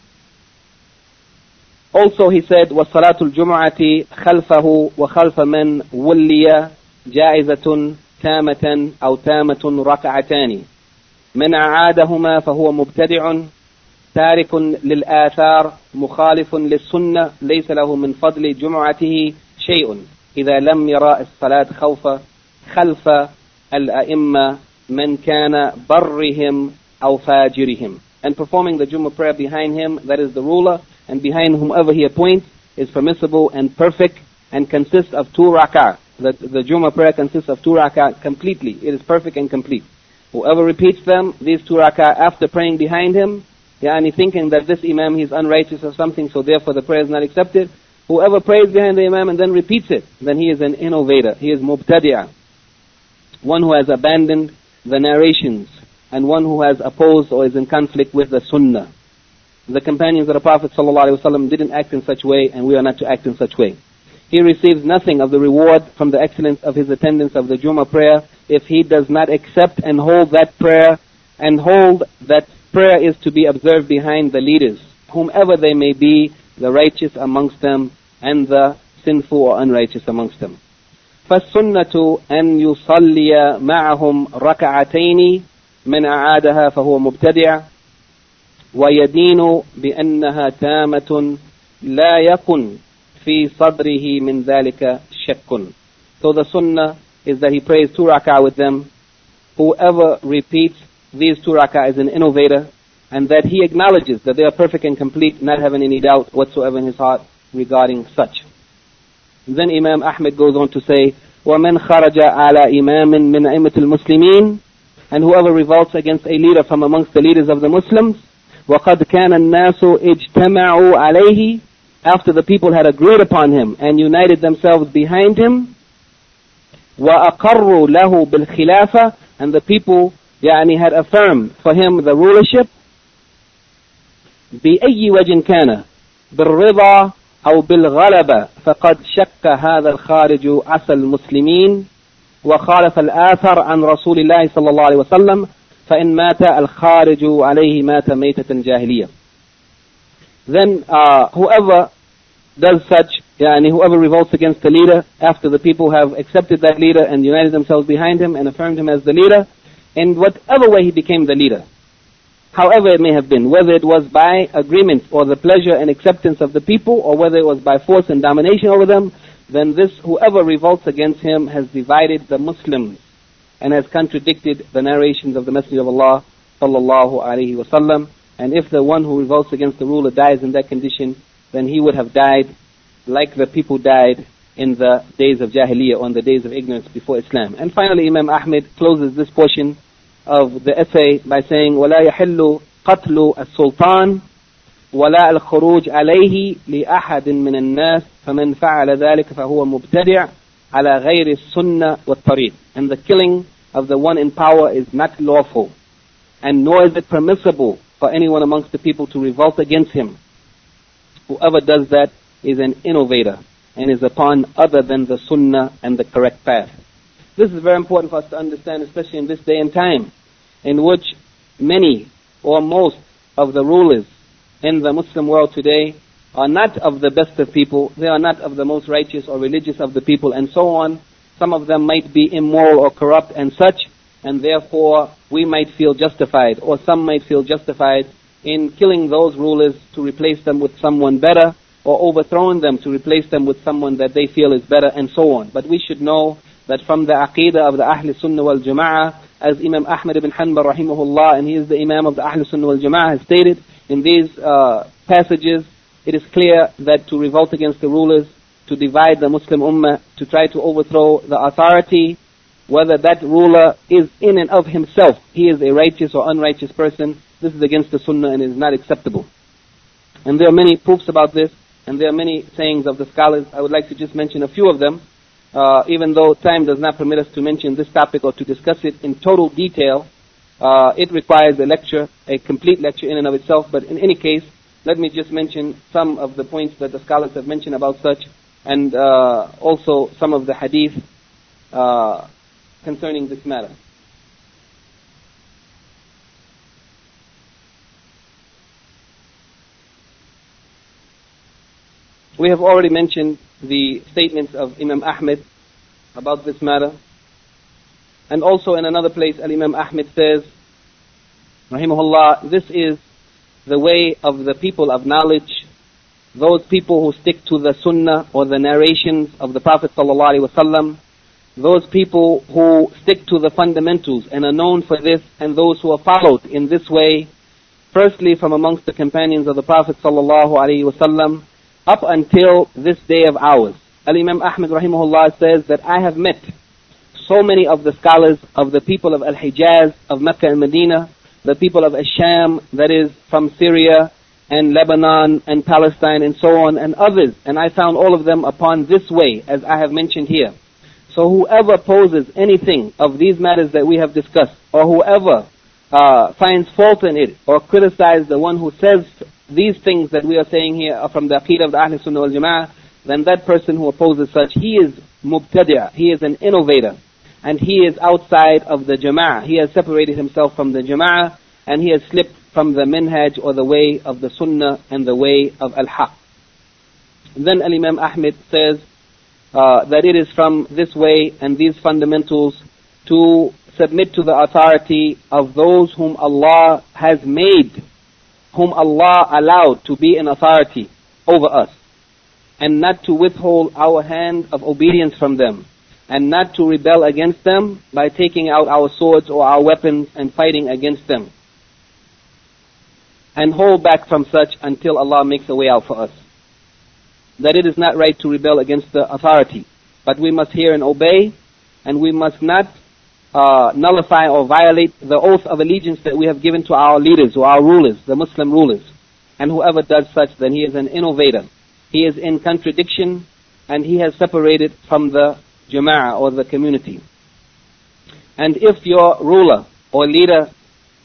Also he said, وَصَلَاةُ الْجُمْعَةِ خَلْفَهُ وَخَلْفَ مَنْ وُلِّيَ جَائِزَةٌ تامة أو تامة ركعتان. من أعادهما فهو مبتدع تارك للآثار مخالف للسنة. ليس له من فضل جمعته شيء. إذا لم يرى الصلاة خوف خلف الأئمة من كان برهم أو فاجرهم. And performing the Jummah prayer behind him, that is the ruler, and behind whomever he appoints, is permissible and perfect and consists of two rak'ah. The, the Jummah prayer consists of two rak'ah completely. It is perfect and complete. Whoever repeats them, these two rak'ah, after praying behind him, yani thinking that this imam is unrighteous or something, so therefore the prayer is not accepted. Whoever prays behind the imam and then repeats it, then he is an innovator. He is mubtadi'ah. One who has abandoned the narrations and one who has opposed or is in conflict with the sunnah. The companions of the Prophet ﷺ didn't act in such way and we are not to act in such way. He receives nothing of the reward from the excellence of his attendance of the Jummah prayer if he does not accept and hold that prayer and hold that prayer is to be observed behind the leaders, whomever they may be, the righteous amongst them and the sinful or unrighteous amongst them. فالسنة أن يصلي معهم ركعتين من أعادها فهو مبتدع ويدين بأنها تامة لا يكن في صدره من ذلك شك. So the sunnah is that he prays two rak'ah with them. Whoever repeats these two rak'ah is an innovator and that he acknowledges that they are perfect and complete, not having any doubt whatsoever in his heart regarding such. Then Imam Ahmed goes on to say, وَمَنْ خَرَجَ عَلَى إِمَامٍ مِنْ أئمة الْمُسْلِمِينَ And whoever revolts against a leader from amongst the leaders of the Muslims, وَقَدْ كَانَ النَّاسُ اجْتَمَعُوا عَلَيْهِ After the people had agreed upon him and united themselves behind him, وَأَقَرُّوا لَهُ بِالْخِلَافَةِ And the people يعني had affirmed for him the rulership, بأي وجه كان؟ بالرضا أو بالغلبة فقد شك هذا الخارج عسى المسلمين. وخالف الآثر عن رسول الله صلى الله عليه وسلم. فإن مات الخارج عليه مات ميتة جاهلية then uh, whoever does such يعني whoever revolts against the leader after the people have accepted that leader and united themselves behind him and affirmed him as the leader in whatever way he became the leader however it may have been, whether it was by agreement or the pleasure and acceptance of the people, or whether it was by force and domination over them, then this, whoever revolts against him has divided the Muslims and has contradicted the narrations of the Messenger of Allah sallallahu alaihi wasallam. And if the one who revolts against the ruler dies in that condition, then he would have died like the people died in the days of Jahiliyyah, on the days of ignorance before Islam. And finally, Imam Ahmed closes this portion of the essay by saying ولا يحل قتل السلطان ولا الخروج عليه لأحد من الناس فمن فعل ذلك فهو مبتدع ala ghayri sunnah wa. And the killing of the one in power is not lawful. And nor is it permissible for anyone amongst the people to revolt against him. Whoever does that is an innovator and is upon other than the sunnah and the correct path. This is very important for us to understand, especially in this day and time, in which many or most of the rulers in the Muslim world today are not of the best of people, they are not of the most righteous or religious of the people, and so on. Some of them might be immoral or corrupt and such, and therefore we might feel justified, or some might feel justified in killing those rulers to replace them with someone better, or overthrowing them to replace them with someone that they feel is better, and so on. But we should know that from the aqidah of the Ahl Sunnah wal Jama'ah, as Imam Ahmad ibn Hanbal rahimahullah, and he is the Imam of the Ahl Sunnah wal Jama'ah, has stated in these uh, passages, it is clear that to revolt against the rulers, to divide the Muslim Ummah, to try to overthrow the authority, whether that ruler is in and of himself, he is a righteous or unrighteous person, this is against the Sunnah and is not acceptable. And there are many proofs about this, and there are many sayings of the scholars. I would like to just mention a few of them, uh, even though time does not permit us to mention this topic or to discuss it in total detail. Uh, it requires a lecture, a complete lecture in and of itself, but in any case, let me just mention some of the points that the scholars have mentioned about such, and uh, also some of the hadith uh, concerning this matter. We have already mentioned the statements of Imam Ahmed about this matter. And also in another place, Al-Imam Ahmed says, Rahimahullah, this is the way of the people of knowledge, those people who stick to the sunnah or the narrations of the Prophet ﷺ, those people who stick to the fundamentals and are known for this, and those who are followed in this way, firstly from amongst the companions of the Prophet ﷺ, up until this day of ours. Al-Imam Ahmad rahimahullah says that I have met so many of the scholars of the people of Al-Hijaz, of Mecca and Medina, the people of Asham, that is from Syria and Lebanon and Palestine and so on, and others, and I found all of them upon this way, as I have mentioned here. So whoever poses anything of these matters that we have discussed, or whoever uh, finds fault in it, or criticizes the one who says these things that we are saying here are from the Aqeedah of the Ahl Sunnah wal Jama'ah, then that person who opposes such, he is mubtadi', he is an innovator, and he is outside of the Jama'ah. He has separated himself from the Jama'ah, and he has slipped from the minhaj or the way of the Sunnah and the way of Al-Haq. Then Al-Imam Ahmed says uh, that it is from this way and these fundamentals to submit to the authority of those whom Allah has made whom Allah allowed to be in authority over us, and not to withhold our hand of obedience from them, and not to rebel against them by taking out our swords or our weapons and fighting against them, and hold back from such until Allah makes a way out for us. That it is not right to rebel against the authority, but we must hear and obey, and we must not uh, nullify or violate the oath of allegiance that we have given to our leaders or our rulers, the Muslim rulers. And whoever does such, then he is an innovator. He is in contradiction and he has separated from the jama'ah or the community. And if your ruler or leader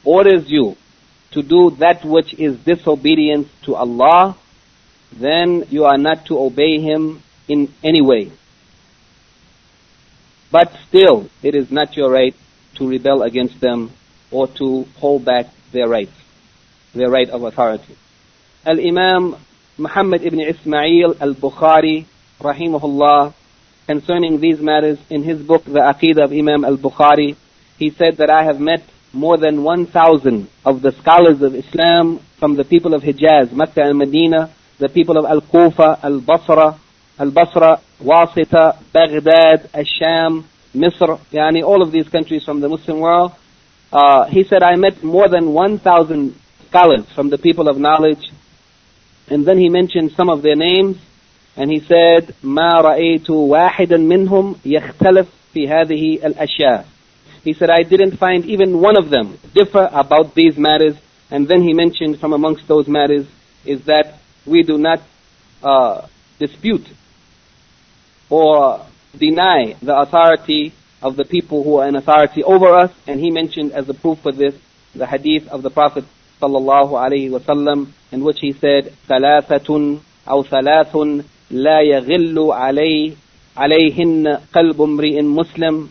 orders you to do that which is disobedience to Allah, then you are not to obey him in any way. But still, it is not your right to rebel against them or to hold back their rights, their right of authority. Al-Imam Muhammad ibn Ismail al-Bukhari, rahimahullah, concerning these matters in his book, The Aqidah of Imam al-Bukhari, he said that I have met more than 1,000 of the scholars of Islam from the people of Hijaz, Mecca and Medina, the people of Al-Kufa, Al-Basra, Al-Basra, Wasita, Baghdad, Asham, Misr, yani all of these countries from the Muslim world. Uh, he said, I met more than 1,000 scholars from the people of knowledge. And then he mentioned some of their names And he said, ما رأيت واحدا منهم يختلف في هذه الأشياء. He said, I didn't find even one of them differ about these matters. And then he mentioned from amongst those matters is that we do not uh, dispute or deny the authority of the people who are in authority over us. And he mentioned as a proof for this the hadith of the Prophet sallallahu alaihi wasallam in which he said, ثلاثة أو ثلاث لا يغل علي عليهن قلب امرئ مسلم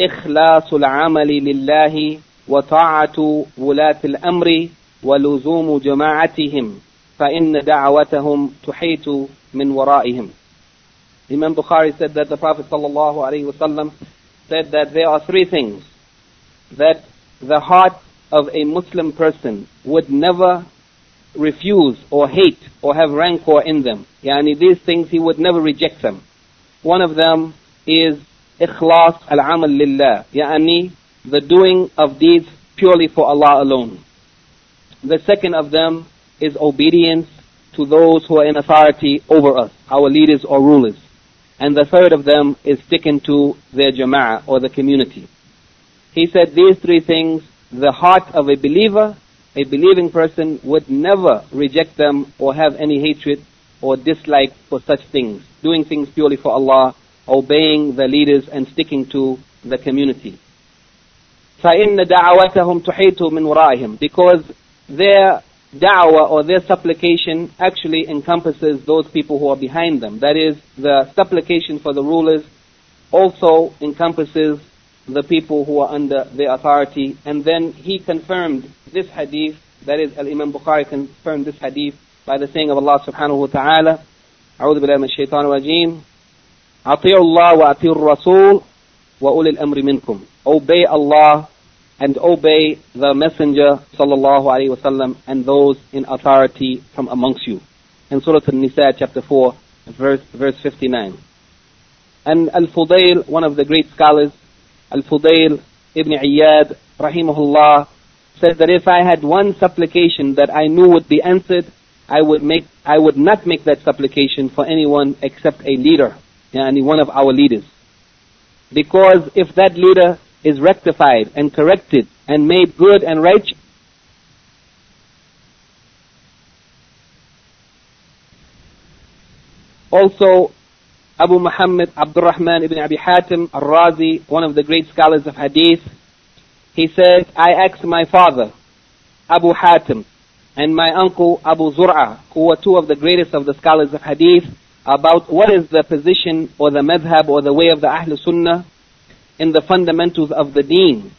إخلاص العمل لله وطاعة ولاة الأمر ولزوم جماعتهم فإن دعوتهم تحيط من ورائهم. Imam Bukhari said that the Prophet ﷺ said that there are three things that the heart of a Muslim person would never refuse or hate or have rancor in them. Yani these things he would never reject them. One of them is ikhlas al-amal lillah. Yani the doing of deeds purely for Allah alone. The second of them is obedience to those who are in authority over us, our leaders or rulers. And the third of them is sticking to their jama'ah or the community. He said these three things, the heart of a believer, a believing person would never reject them or have any hatred or dislike for such things. Doing things purely for Allah, obeying the leaders and sticking to the community. فَإِنَّ دَعَوَتَهُمْ تُحِيطُ مِنْ وَرَائِهِمْ Because their da'wah or their supplication actually encompasses those people who are behind them. That is, the supplication for the rulers also encompasses the people who are under their authority. And then he confirmed this hadith, that is, Al-Imam Bukhari confirmed this hadith by the saying of Allah subhanahu wa ta'ala, أعوذ بالله من الشيطان الرجيم أطيعوا الله وأطيعوا الرسول وأولي الأمر منكم Obey Allah and obey the Messenger sallallahu alaihi wasallam and those in authority from amongst you. In Surah An-Nisa chapter 4 verse, verse 59. And Al-Fudayl, one of the great scholars, Al-Fudayl ibn Iyad rahimahullah said that if I had one supplication that I knew would be answered, I would make, I would not make that supplication for anyone except a leader, yani one of our leaders. Because if that leader is rectified and corrected and made good and righteous, also Abu Muhammad Abdurrahman ibn Abi Hatim al-Razi, one of the great scholars of hadith, he said, I asked my father, Abu Hatim, and my uncle Abu Zur'a, who were two of the greatest of the scholars of hadith, about what is the position or the madhab or the way of the Ahl Sunnah in the fundamentals of the deen.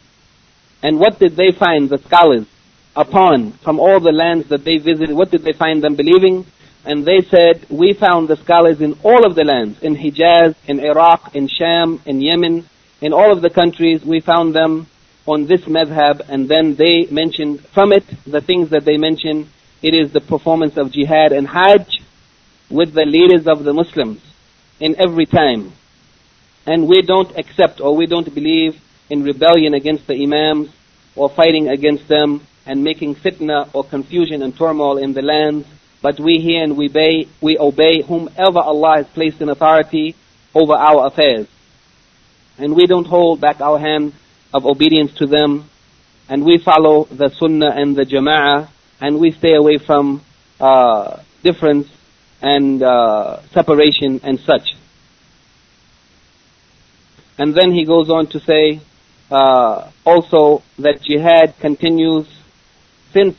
And what did they find the scholars upon from all the lands that they visited? What did they find them believing? And they said, we found the scholars in all of the lands, in Hijaz, in Iraq, in Sham, in Yemen, in all of the countries, we found them on this madhab, and then they mentioned from it, the things that they mentioned, it is the performance of jihad and hajj with the leaders of the Muslims in every time. And we don't accept or we don't believe in rebellion against the imams or fighting against them and making fitna or confusion and turmoil in the lands, but we hear and we obey, we obey whomever Allah has placed in authority over our affairs. And we don't hold back our hand of obedience to them, and we follow the sunnah and the jama'ah, and we stay away from uh, difference and uh, separation and such. And then he goes on to say uh, also that jihad continues since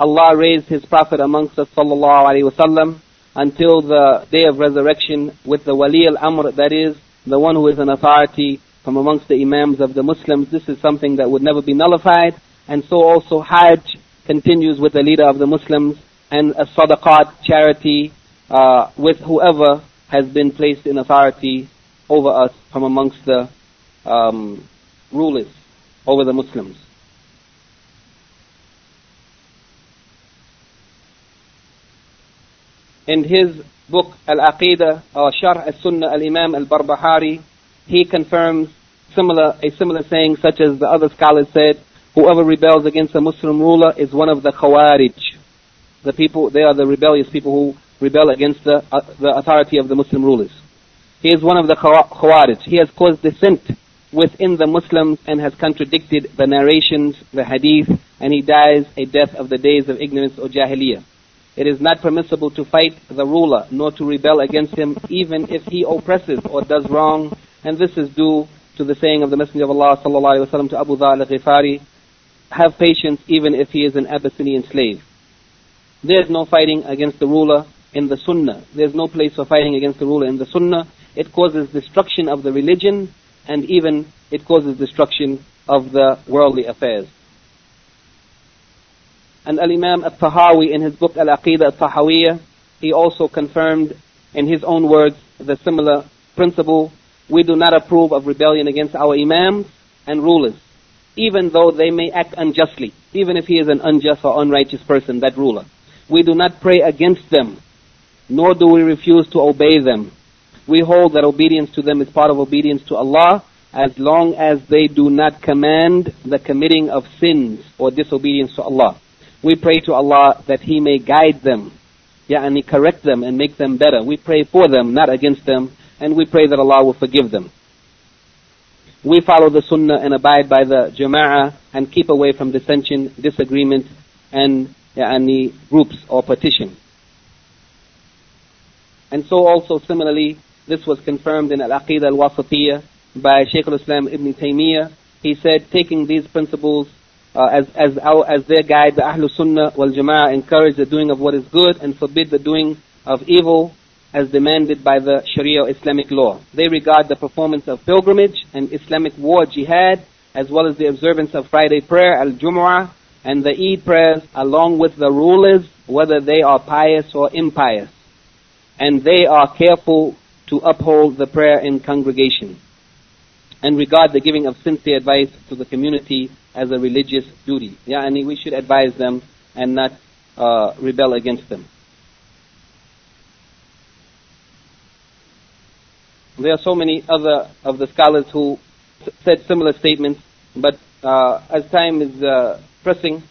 Allah raised His Prophet amongst us sallallahu alaihi wasallam until the day of resurrection with the wali al-amr, that is the one who is an authority from amongst the imams of the Muslims. This is something that would never be nullified. And so also Hajj continues with the leader of the Muslims and a sadaqat charity uh, with whoever has been placed in authority over us from amongst the um, rulers over the Muslims. In his book Al-Aqidah or Sharh Al-Sunnah Al-Imam Al-Barbahari, he confirms similar, a similar saying such as the other scholars said, whoever rebels against a Muslim ruler is one of the Khawarij. The people, they are the rebellious people who rebel against the, uh, the authority of the Muslim rulers. He is one of the Khawarij. He has caused dissent within the Muslims and has contradicted the narrations, the hadith, and he dies a death of the days of ignorance or jahiliyyah. It is not permissible to fight the ruler, nor to rebel against him, even if he oppresses or does wrong. And this is due to the saying of the Messenger of Allah sallallahu wasallam to Abu Dhar al-Ghifari, have patience even if he is an Abyssinian slave. There is no fighting against the ruler in the Sunnah. There is no place for fighting against the ruler in the Sunnah it causes destruction of the religion, and even it causes destruction of the worldly affairs. And Al-Imam Al-Tahawi in his book Al-Aqidah Al-Tahawiyah, he also confirmed in his own words the similar principle. We do not approve of rebellion against our imams and rulers, even though they may act unjustly, even if he is an unjust or unrighteous person, that ruler. We do not pray against them, nor do we refuse to obey them. We hold that obedience to them is part of obedience to Allah, as long as they do not command the committing of sins or disobedience to Allah. We pray to Allah that He may guide them, yeah, and He correct them and make them better. We pray for them, not against them, and we pray that Allah will forgive them. We follow the Sunnah and abide by the Jama'ah and keep away from dissension, disagreement, and yeah, any groups or partition. And so also similarly, this was confirmed in Al-Aqidah Al-Wasatiyah by Shaykh al-Islam Ibn Taymiyyah. He said, taking these principles uh, as, as, as their guide, the Ahlul Sunnah wal Jama'ah encourage the doing of what is good and forbid the doing of evil as demanded by the Sharia Islamic law. They regard the performance of pilgrimage and Islamic war jihad as well as the observance of Friday prayer, al-Jumu'ah, and the Eid prayers along with the rulers, whether they are pious or impious. And they are careful to uphold the prayer in congregation and regard the giving of sincere advice to the community as a religious duty. Yeah, and we should advise them and not uh, rebel against them. There are so many other of the scholars who said similar statements, but uh, as time is uh, pressing,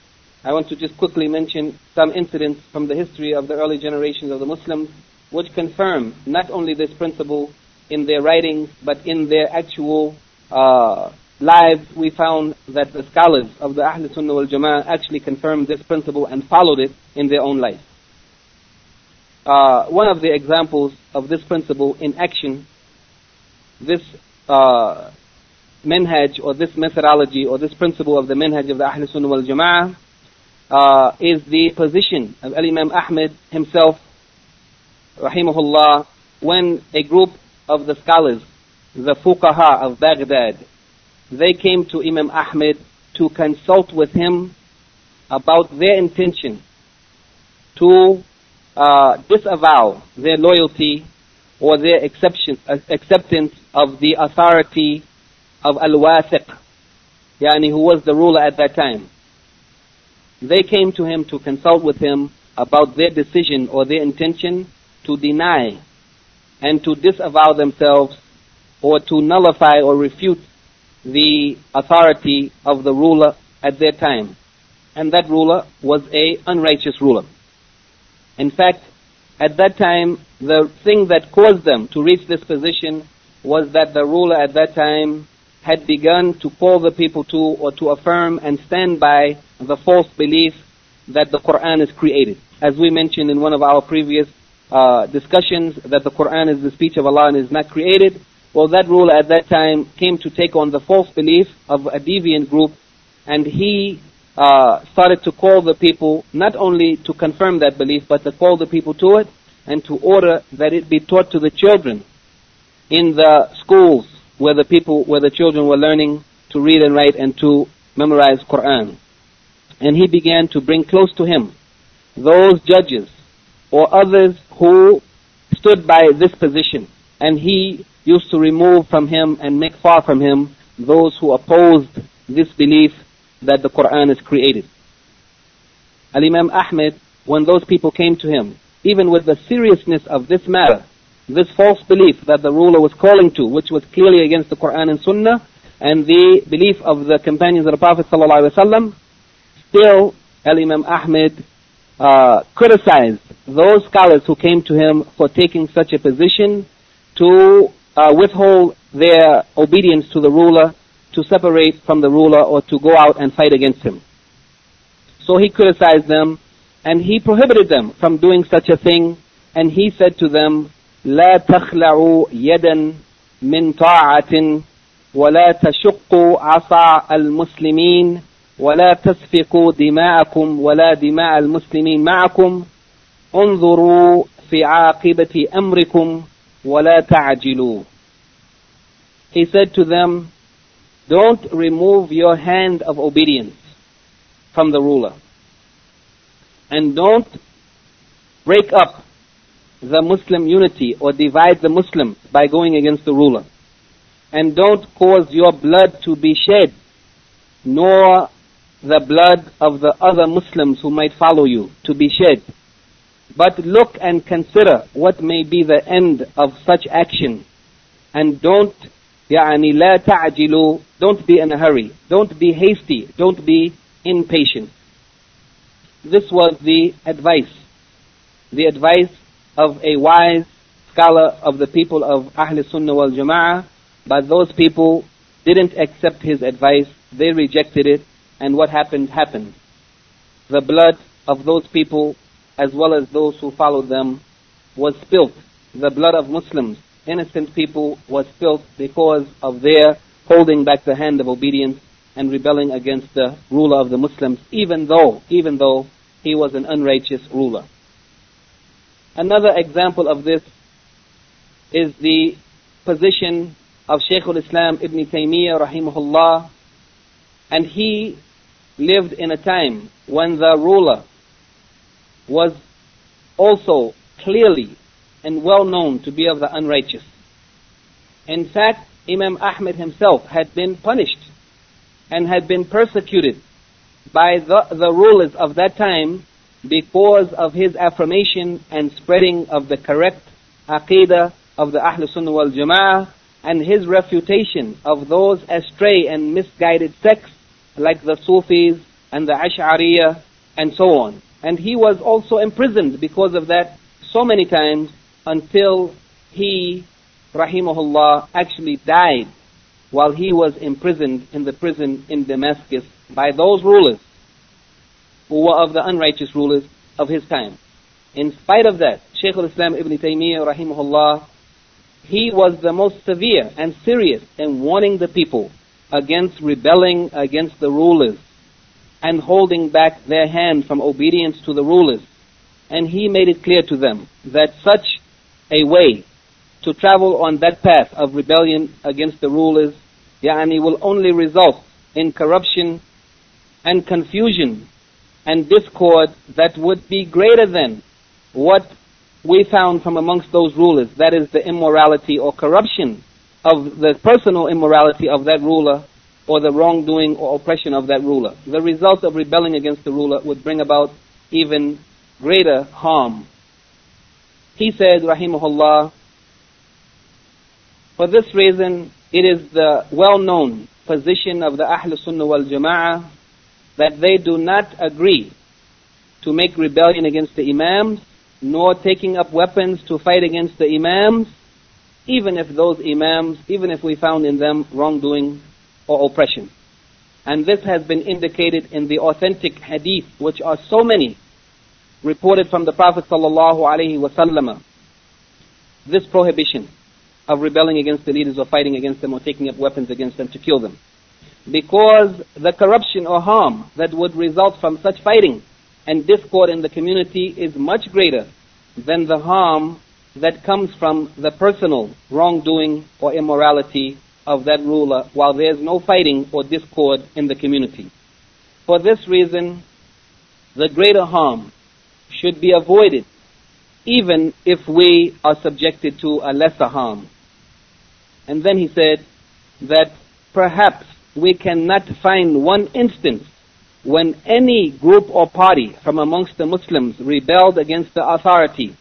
I want to just quickly mention some incidents from the history of the early generations of the Muslims which confirm not only this principle in their writings, but in their actual uh, lives, we found that the scholars of the Ahl Sunnah wal Jama'ah actually confirmed this principle and followed it in their own life. Uh, one of the examples of this principle in action, this uh, or this methodology or this principle of the manhaj of the Ahl Sunnah wal Jama'ah uh, is the position of Imam Ahmed himself, rahimahullah, when a group of the scholars, the fuqaha of Baghdad, they came to Imam Ahmed to consult with him about their intention to uh, disavow their loyalty or their uh, acceptance of the authority of Al-Wathiq, yani who was the ruler at that time. They came to him to consult with him about their decision or their intention to deny and to disavow themselves or to nullify or refute the authority of the ruler at their time. And that ruler was a unrighteous ruler. In fact, at that time, the thing that caused them to reach this position was that the ruler at that time had begun to call the people to or to affirm and stand by the false belief that the Quran is created. As we mentioned in one of our previous uh, discussions that the Quran is the speech of Allah and is not created, well, that ruler at that time came to take on the false belief of a deviant group, and he uh, started to call the people not only to confirm that belief, but to call the people to it and to order that it be taught to the children in the schools where the people, where the children were learning to read and write and to memorize Quran. And he began to bring close to him those judges or others who stood by this position. And he used to remove from him and make far from him those who opposed this belief that the Quran is created. Al-Imam Ahmed, when those people came to him, even with the seriousness of this matter, this false belief that the ruler was calling to, which was clearly against the Quran and Sunnah, and the belief of the companions of the Prophet ﷺ, still Al-Imam Ahmed uh, criticized those scholars who came to him for taking such a position to uh, withhold their obedience to the ruler, to separate from the ruler, or to go out and fight against him. So he criticized them, and he prohibited them from doing such a thing, and he said to them, لا تخلعوا يدا من طاعة ولا تشقوا عصا المسلمين ولا تسفكوا دماءكم ولا دماء المسلمين معكم انظروا في عاقبة أمركم ولا تعجلوا He said to them, don't remove your hand of obedience from the ruler. And don't break up the Muslim unity or divide the Muslims by going against the ruler. And don't cause your blood to be shed, nor the blood of the other Muslims who might follow you to be shed. But look and consider what may be the end of such action. And don't, يعني لا تعجلوا, don't be in a hurry. Don't be hasty. Don't be impatient. This was the advice. The advice of a wise scholar of the people of Ahl Sunnah wal Jama'ah, but those people didn't accept his advice. They rejected it, and what happened happened. The blood of those people, as well as those who followed them, was spilt. The blood of Muslims, innocent people, was spilt because of their holding back the hand of obedience and rebelling against the ruler of the Muslims, even though, even though he was an unrighteous ruler. Another example of this is the position of Shaykh al-Islam Ibn Taymiyyah rahimahullah and he lived in a time when the ruler was also clearly and well known to be of the unrighteous. In fact, Imam Ahmed himself had been punished and had been persecuted by the, the rulers of that time because of his affirmation and spreading of the correct aqidah of the Ahl Sunnah wal Jama'ah and his refutation of those astray and misguided sects like the Sufis and the Ash'ariyah and so on. And he was also imprisoned because of that so many times until he, rahimahullah, actually died while he was imprisoned in the prison in Damascus by those rulers who were of the unrighteous rulers of his time. In spite of that, Shaykh al-Islam Ibn Taymiyyah rahimahullah, he was the most severe and serious in warning the people against rebelling against the rulers and holding back their hand from obedience to the rulers. And he made it clear to them that such a way to travel on that path of rebellion against the rulers, yani will only result in corruption and confusion and discord that would be greater than what we found from amongst those rulers. That is the immorality or corruption of the personal immorality of that ruler or the wrongdoing or oppression of that ruler. The result of rebelling against the ruler would bring about even greater harm. He said, Rahimahullah, for this reason, it is the well-known position of the Ahl Sunnah wal Jama'ah that they do not agree to make rebellion against the Imams, nor taking up weapons to fight against the Imams, even if those Imams, even if we found in them wrongdoing or oppression. And this has been indicated in the authentic hadith, which are so many, reported from the Prophet sallallahu alaihi wasallam. This prohibition of rebelling against the leaders or fighting against them or taking up weapons against them to kill them because the corruption or harm that would result from such fighting and discord in the community is much greater than the harm that comes from the personal wrongdoing or immorality of that ruler while there is no fighting or discord in the community. For this reason, the greater harm should be avoided even if we are subjected to a lesser harm. And then he said that perhaps we cannot find one instance when any group or party from amongst the Muslims rebelled against the authority.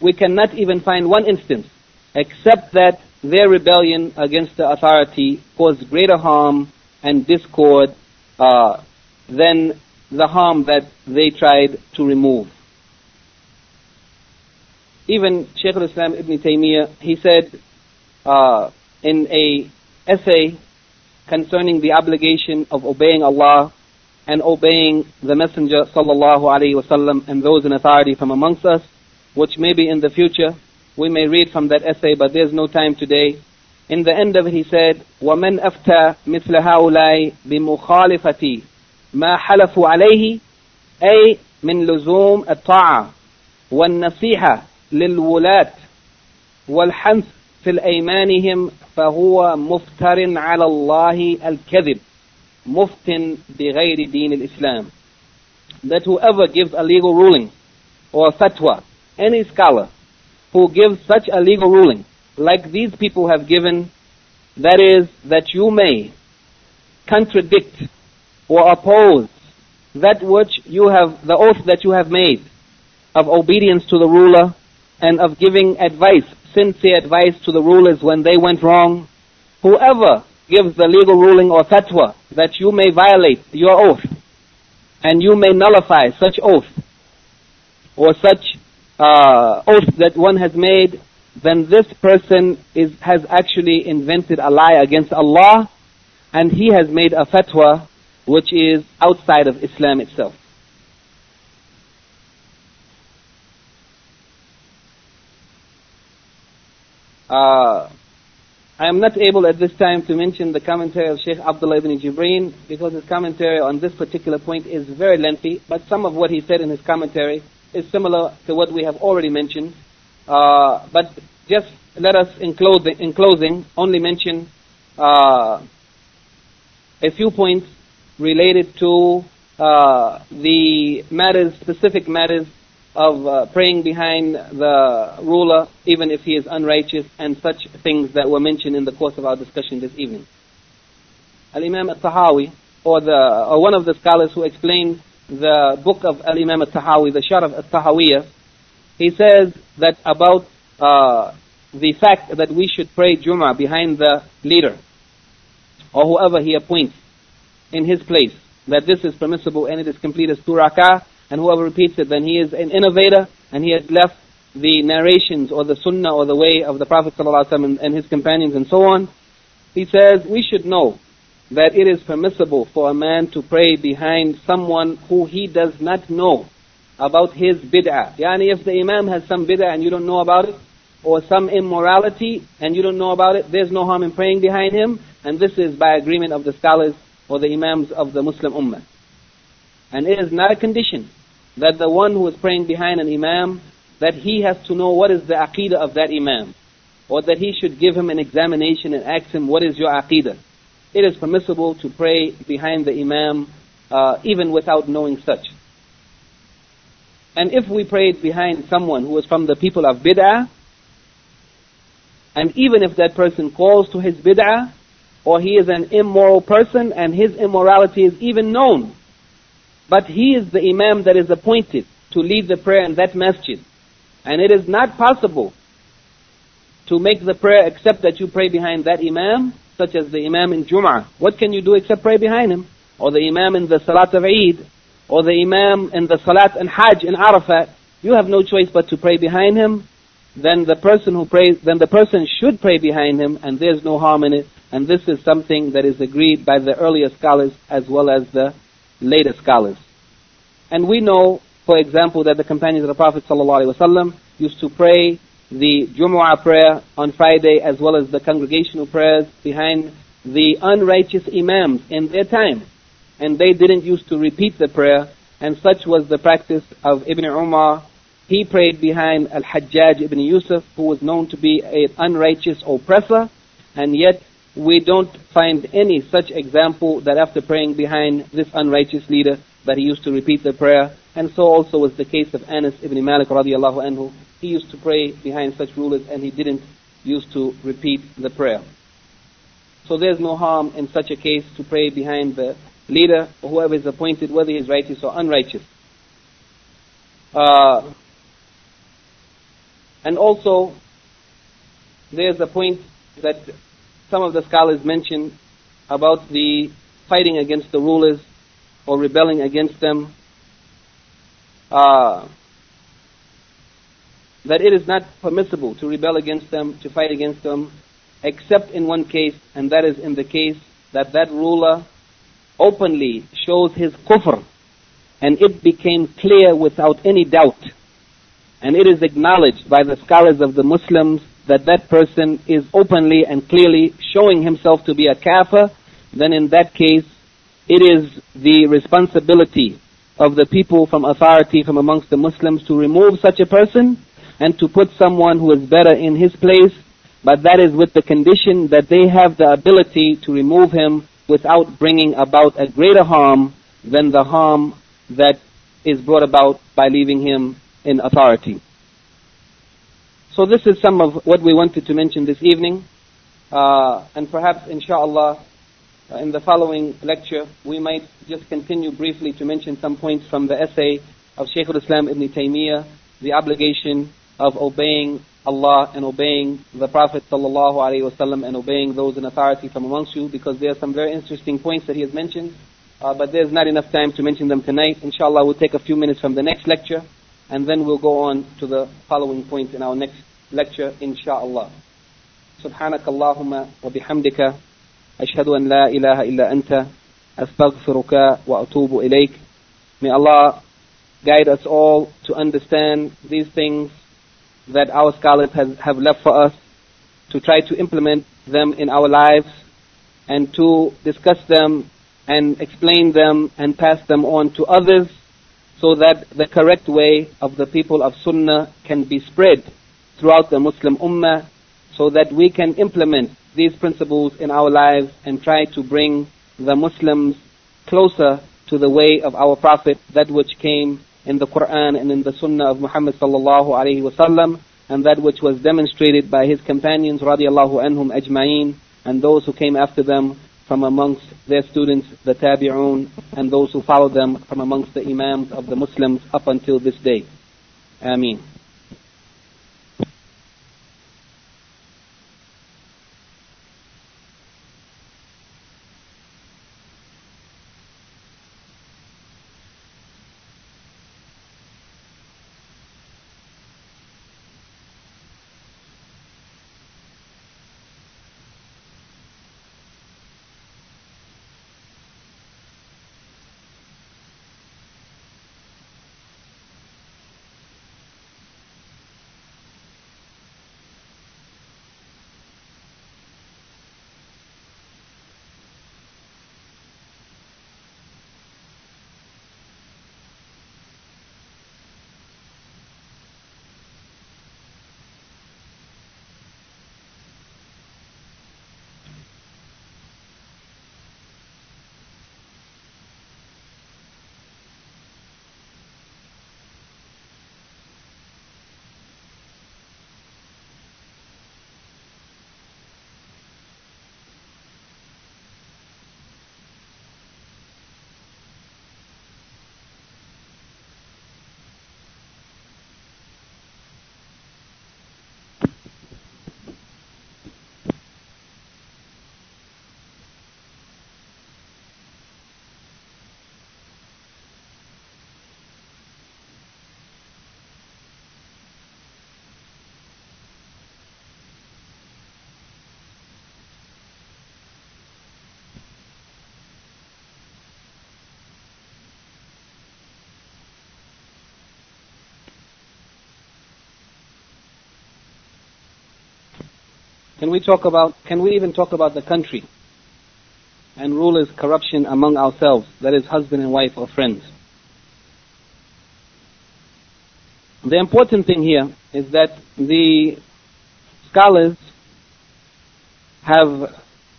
We cannot even find one instance except that their rebellion against the authority caused greater harm and discord uh, than the harm that they tried to remove. Even Shaykh al-Islam Ibn Taymiyyah, he said uh, in a essay concerning the obligation of obeying Allah and obeying the Messenger sallallahu alaihi wasallam and those in authority from amongst us, which may be in the future we may read from that essay, but there's no time today. In the end of it, he said, وَمَنْ أَفْتَى مِثْلَ هؤلاء بِمُخَالِفَةِ ما حلفوا عليه أي من لزوم الطاعة والنصيحة للولاة والحنث في الأيمانهم فهو مفتر على الله الكذب مفت بغير دين الإسلام that whoever gives a legal ruling or a fatwa, any scholar who gives such a legal ruling, like these people have given, that is, that you may contradict or oppose that which you have, the oath that you have made of obedience to the ruler and of giving advice, sincere advice to the rulers when they went wrong. Whoever gives the legal ruling or fatwa that you may violate your oath and you may nullify such oath or such uh, oath that one has made, then this person is, has actually invented a lie against Allah and he has made a fatwa which is outside of Islam itself. Uh, I am not able at this time to mention the commentary of Sheikh Abdullah ibn Jibreen because his commentary on this particular point is very lengthy, but some of what he said in his commentary is similar to what we have already mentioned. Uh, but just let us, in closing, in closing only mention uh, a few points related to uh, the matters, specific matters of uh, praying behind the ruler, even if he is unrighteous, and such things that were mentioned in the course of our discussion this evening. Al Imam Al Tahawi, or the or one of the scholars who explained the book of Al Imam Al Tahawi, the Sharh Al Tahawiyah, he says that about uh, the fact that we should pray Jum'ah behind the leader or whoever he appoints in his place, that this is permissible and it is complete as two and whoever repeats it, then he is an innovator and he has left the narrations or the sunnah or the way of the Prophet and, and his companions and so on. He says, we should know that it is permissible for a man to pray behind someone who he does not know about his bid'ah. Yani if the imam has some bid'ah and you don't know about it, or some immorality and you don't know about it, there's no harm in praying behind him, and this is by agreement of the scholars or the imams of the Muslim ummah. And it is not a condition that the one who is praying behind an imam, that he has to know what is the aqidah of that imam. Or that he should give him an examination and ask him, what is your aqidah? It is permissible to pray behind the imam uh, even without knowing such. And if we prayed behind someone who is from the people of bid'ah, and even if that person calls to his bid'ah, or he is an immoral person and his immorality is even known, but he is the imam that is appointed to lead the prayer in that masjid. And it is not possible to make the prayer except that you pray behind that imam, such as the imam in Jum'ah. What can you do except pray behind him? Or the imam in the Salat of Eid, or the imam in the Salat and Hajj in Arafat. You have no choice but to pray behind him. Then the person who prays, then the person should pray behind him, and there's no harm in it. And this is something that is agreed by the earlier scholars as well as the later scholars. And we know, for example, that the companions of the Prophet ﷺ used to pray the Jumu'ah prayer on Friday as well as the congregational prayers behind the unrighteous imams in their time. And they didn't used to repeat the prayer, and such was the practice of Ibn Umar. He prayed behind Al-Hajjaj ibn Yusuf, who was known to be an unrighteous oppressor, and yet we don't find any such example that after praying behind this unrighteous leader that he used to repeat the prayer. And so also was the case of Anas ibn Malik radiallahu anhu. He used to pray behind such rulers and he didn't used to repeat the prayer. So there's no harm in such a case to pray behind the leader or whoever is appointed, whether he is righteous or unrighteous. Uh, and also, there's a point that some of the scholars mention about the fighting against the rulers or rebelling against them. Uh, that it is not permissible to rebel against them, to fight against them, except in one case, and that is in the case that that ruler openly shows his kufr, and it became clear without any doubt, and it is acknowledged by the scholars of the Muslims that that person is openly and clearly showing himself to be a kafir, then in that case, it is the responsibility of the people from authority from amongst the Muslims to remove such a person and to put someone who is better in his place, but that is with the condition that they have the ability to remove him without bringing about a greater harm than the harm that is brought about by leaving him in authority. So this is some of what we wanted to mention this evening. Uh, and perhaps, inshallah, uh, in the following lecture, we might just continue briefly to mention some points from the essay of Shaykh al-Islam Ibn Taymiyyah, the obligation of obeying Allah and obeying the Prophet sallallahu alaihi wasallam and obeying those in authority from amongst you, because there are some very interesting points that he has mentioned, uh, but there's not enough time to mention them tonight. Inshallah, we'll take a few minutes from the next lecture, and then we'll go on to the following points in our next lecture, inshallah. سبحانك اللهم وبحمدك أشهد أن لا إله إلا أنت أستغفرك وأتوب إليك May Allah guide us all to understand these things that our scholars have, have left for us, to try to implement them in our lives, and to discuss them and explain them and pass them on to others so that the correct way of the people of Sunnah can be spread throughout the Muslim Ummah so that we can implement these principles in our lives and try to bring the Muslims closer to the way of our Prophet, that which came in the Quran and in the Sunnah of Muhammad sallallahu alaihi wasallam, and that which was demonstrated by his companions radiallahu anhum ajma'in, and those who came after them from amongst their students, the tabi'un, and those who followed them from amongst the imams of the Muslims up until this day. Ameen. Can we talk about, can we even talk about the country and rulers' corruption among ourselves, that is husband and wife or friends? The important thing here is that the scholars have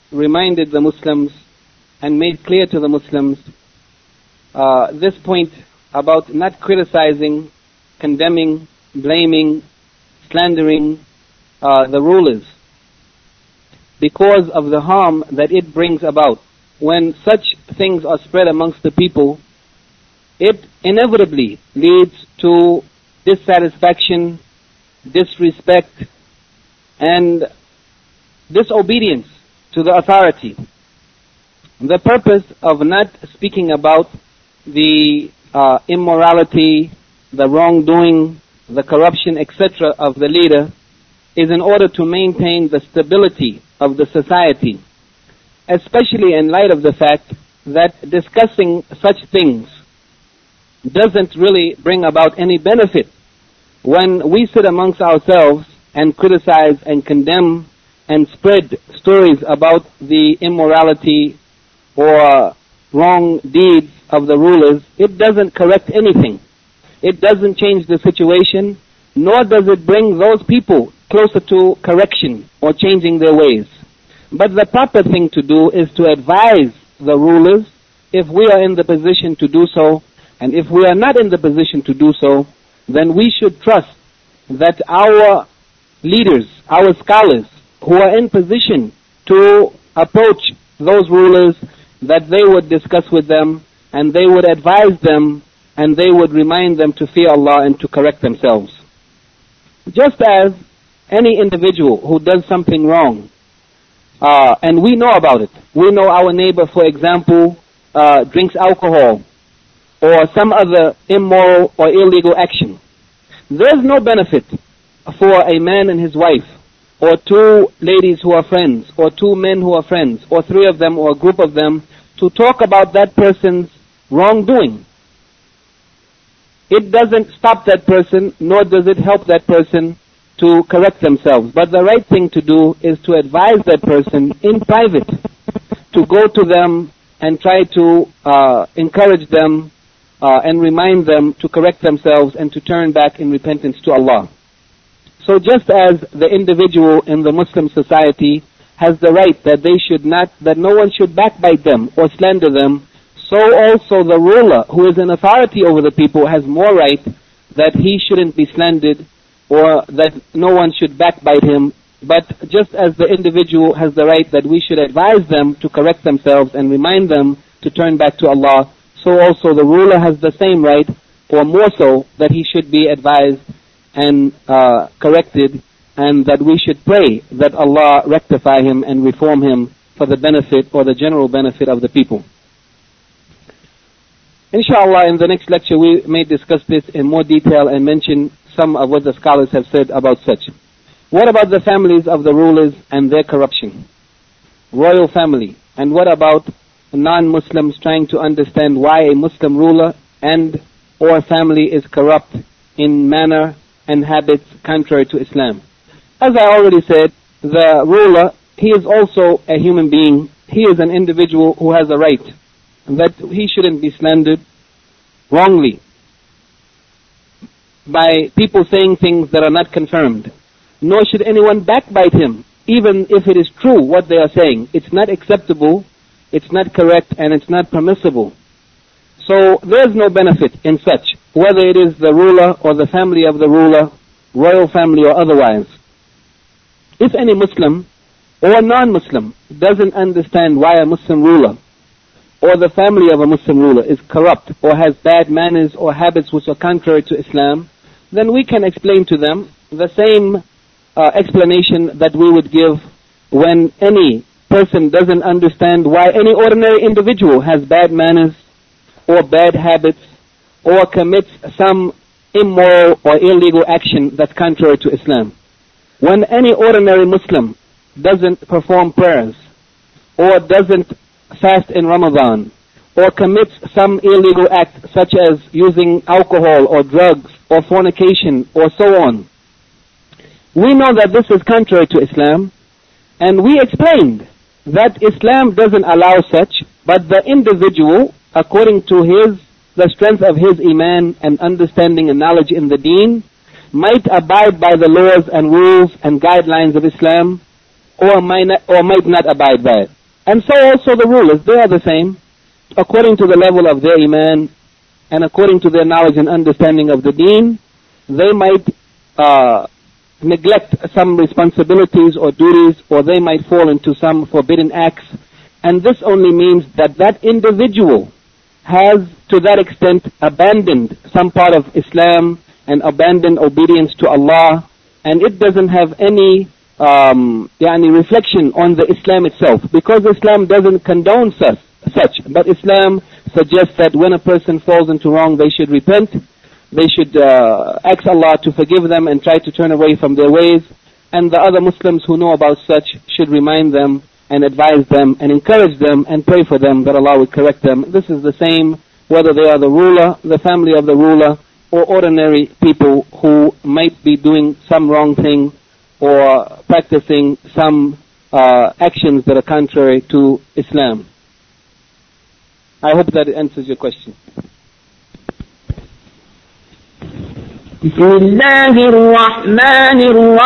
reminded the Muslims and made clear to the Muslims uh, this point about not criticizing, condemning, blaming, slandering uh, the rulers because of the harm that it brings about. When such things are spread amongst the people, it inevitably leads to dissatisfaction, disrespect, and disobedience to the authority. The purpose of not speaking about the uh, immorality, the wrongdoing, the corruption, etc. of the leader is in order to maintain the stability of the society, especially in light of the fact that discussing such things doesn't really bring about any benefit. When we sit amongst ourselves and criticize and condemn and spread stories about the immorality or wrong deeds of the rulers, it doesn't correct anything. It doesn't change the situation, nor does it bring those people closer to correction or changing their ways. But the proper thing to do is to advise the rulers if we are in the position to do so And if we are not in the position to do so, then we should trust that our leaders, our scholars, who are in position to approach those rulers, that they would discuss with them and they would advise them and they would remind them to fear Allah and to correct themselves. Just as any individual who does something wrong, uh, and we know about it. We know our neighbor, for example, uh, drinks alcohol or some other immoral or illegal action. There's no benefit for a man and his wife, or two ladies who are friends, or two men who are friends, or three of them, or a group of them, to talk about that person's wrongdoing. It doesn't stop that person, nor does it help that person to correct themselves. But the right thing to do is to advise that person in private, to go to them and try to uh, encourage them uh, and remind them to correct themselves and to turn back in repentance to Allah. So just as the individual in the Muslim society has the right that they should not, that no one should backbite them or slander them, so also the ruler who is in authority over the people has more right that he shouldn't be slandered or that no one should backbite him. But just as the individual has the right that we should advise them to correct themselves and remind them to turn back to Allah, so also the ruler has the same right, or more so, that he should be advised and uh, corrected, and that we should pray that Allah rectify him and reform him for the benefit or the general benefit of the people. Inshallah, in the next lecture we may discuss this in more detail and mention some of what the scholars have said about such. What about the families of the rulers and their corruption? Royal family. And what about non-Muslims trying to understand why a Muslim ruler and or family is corrupt in manner and habits contrary to Islam? As I already said, the ruler, he is also a human being. He is an individual who has a right that he shouldn't be slandered wrongly by people saying things that are not confirmed. Nor should anyone backbite him, even if it is true what they are saying. It's not acceptable, it's not correct, and it's not permissible. So there's no benefit in such, whether it is the ruler or the family of the ruler, royal family or otherwise. If any Muslim or non-Muslim doesn't understand why a Muslim ruler or the family of a Muslim ruler is corrupt or has bad manners or habits which are contrary to Islam, then we can explain to them the same uh, explanation that we would give when any person doesn't understand why any ordinary individual has bad manners or bad habits or commits some immoral or illegal action that's contrary to Islam. When any ordinary Muslim doesn't perform prayers or doesn't fast in Ramadan or commits some illegal act such as using alcohol or drugs or fornication or so on. We know that this is contrary to Islam and we explained that Islam doesn't allow such but the individual according to his the strength of his iman and understanding and knowledge in the deen might abide by the laws and rules and guidelines of Islam or might not, or might not abide by it. And so also the rulers, they are the same according to the level of their iman and according to their knowledge and understanding of the deen, they might uh, neglect some responsibilities or duties or they might fall into some forbidden acts. And this only means that that individual has to that extent abandoned some part of Islam and abandoned obedience to Allah and it doesn't have any um, yani reflection on the Islam itself because Islam doesn't condone such such. But Islam suggests that when a person falls into wrong, they should repent. They should uh, ask Allah to forgive them and try to turn away from their ways. And the other Muslims who know about such should remind them and advise them and encourage them and pray for them that Allah would correct them. This is the same whether they are the ruler, the family of the ruler, or ordinary people who might be doing some wrong thing or practicing some uh, actions that are contrary to Islam. I hope that answers your question. بسم الله الرحمن الرحيم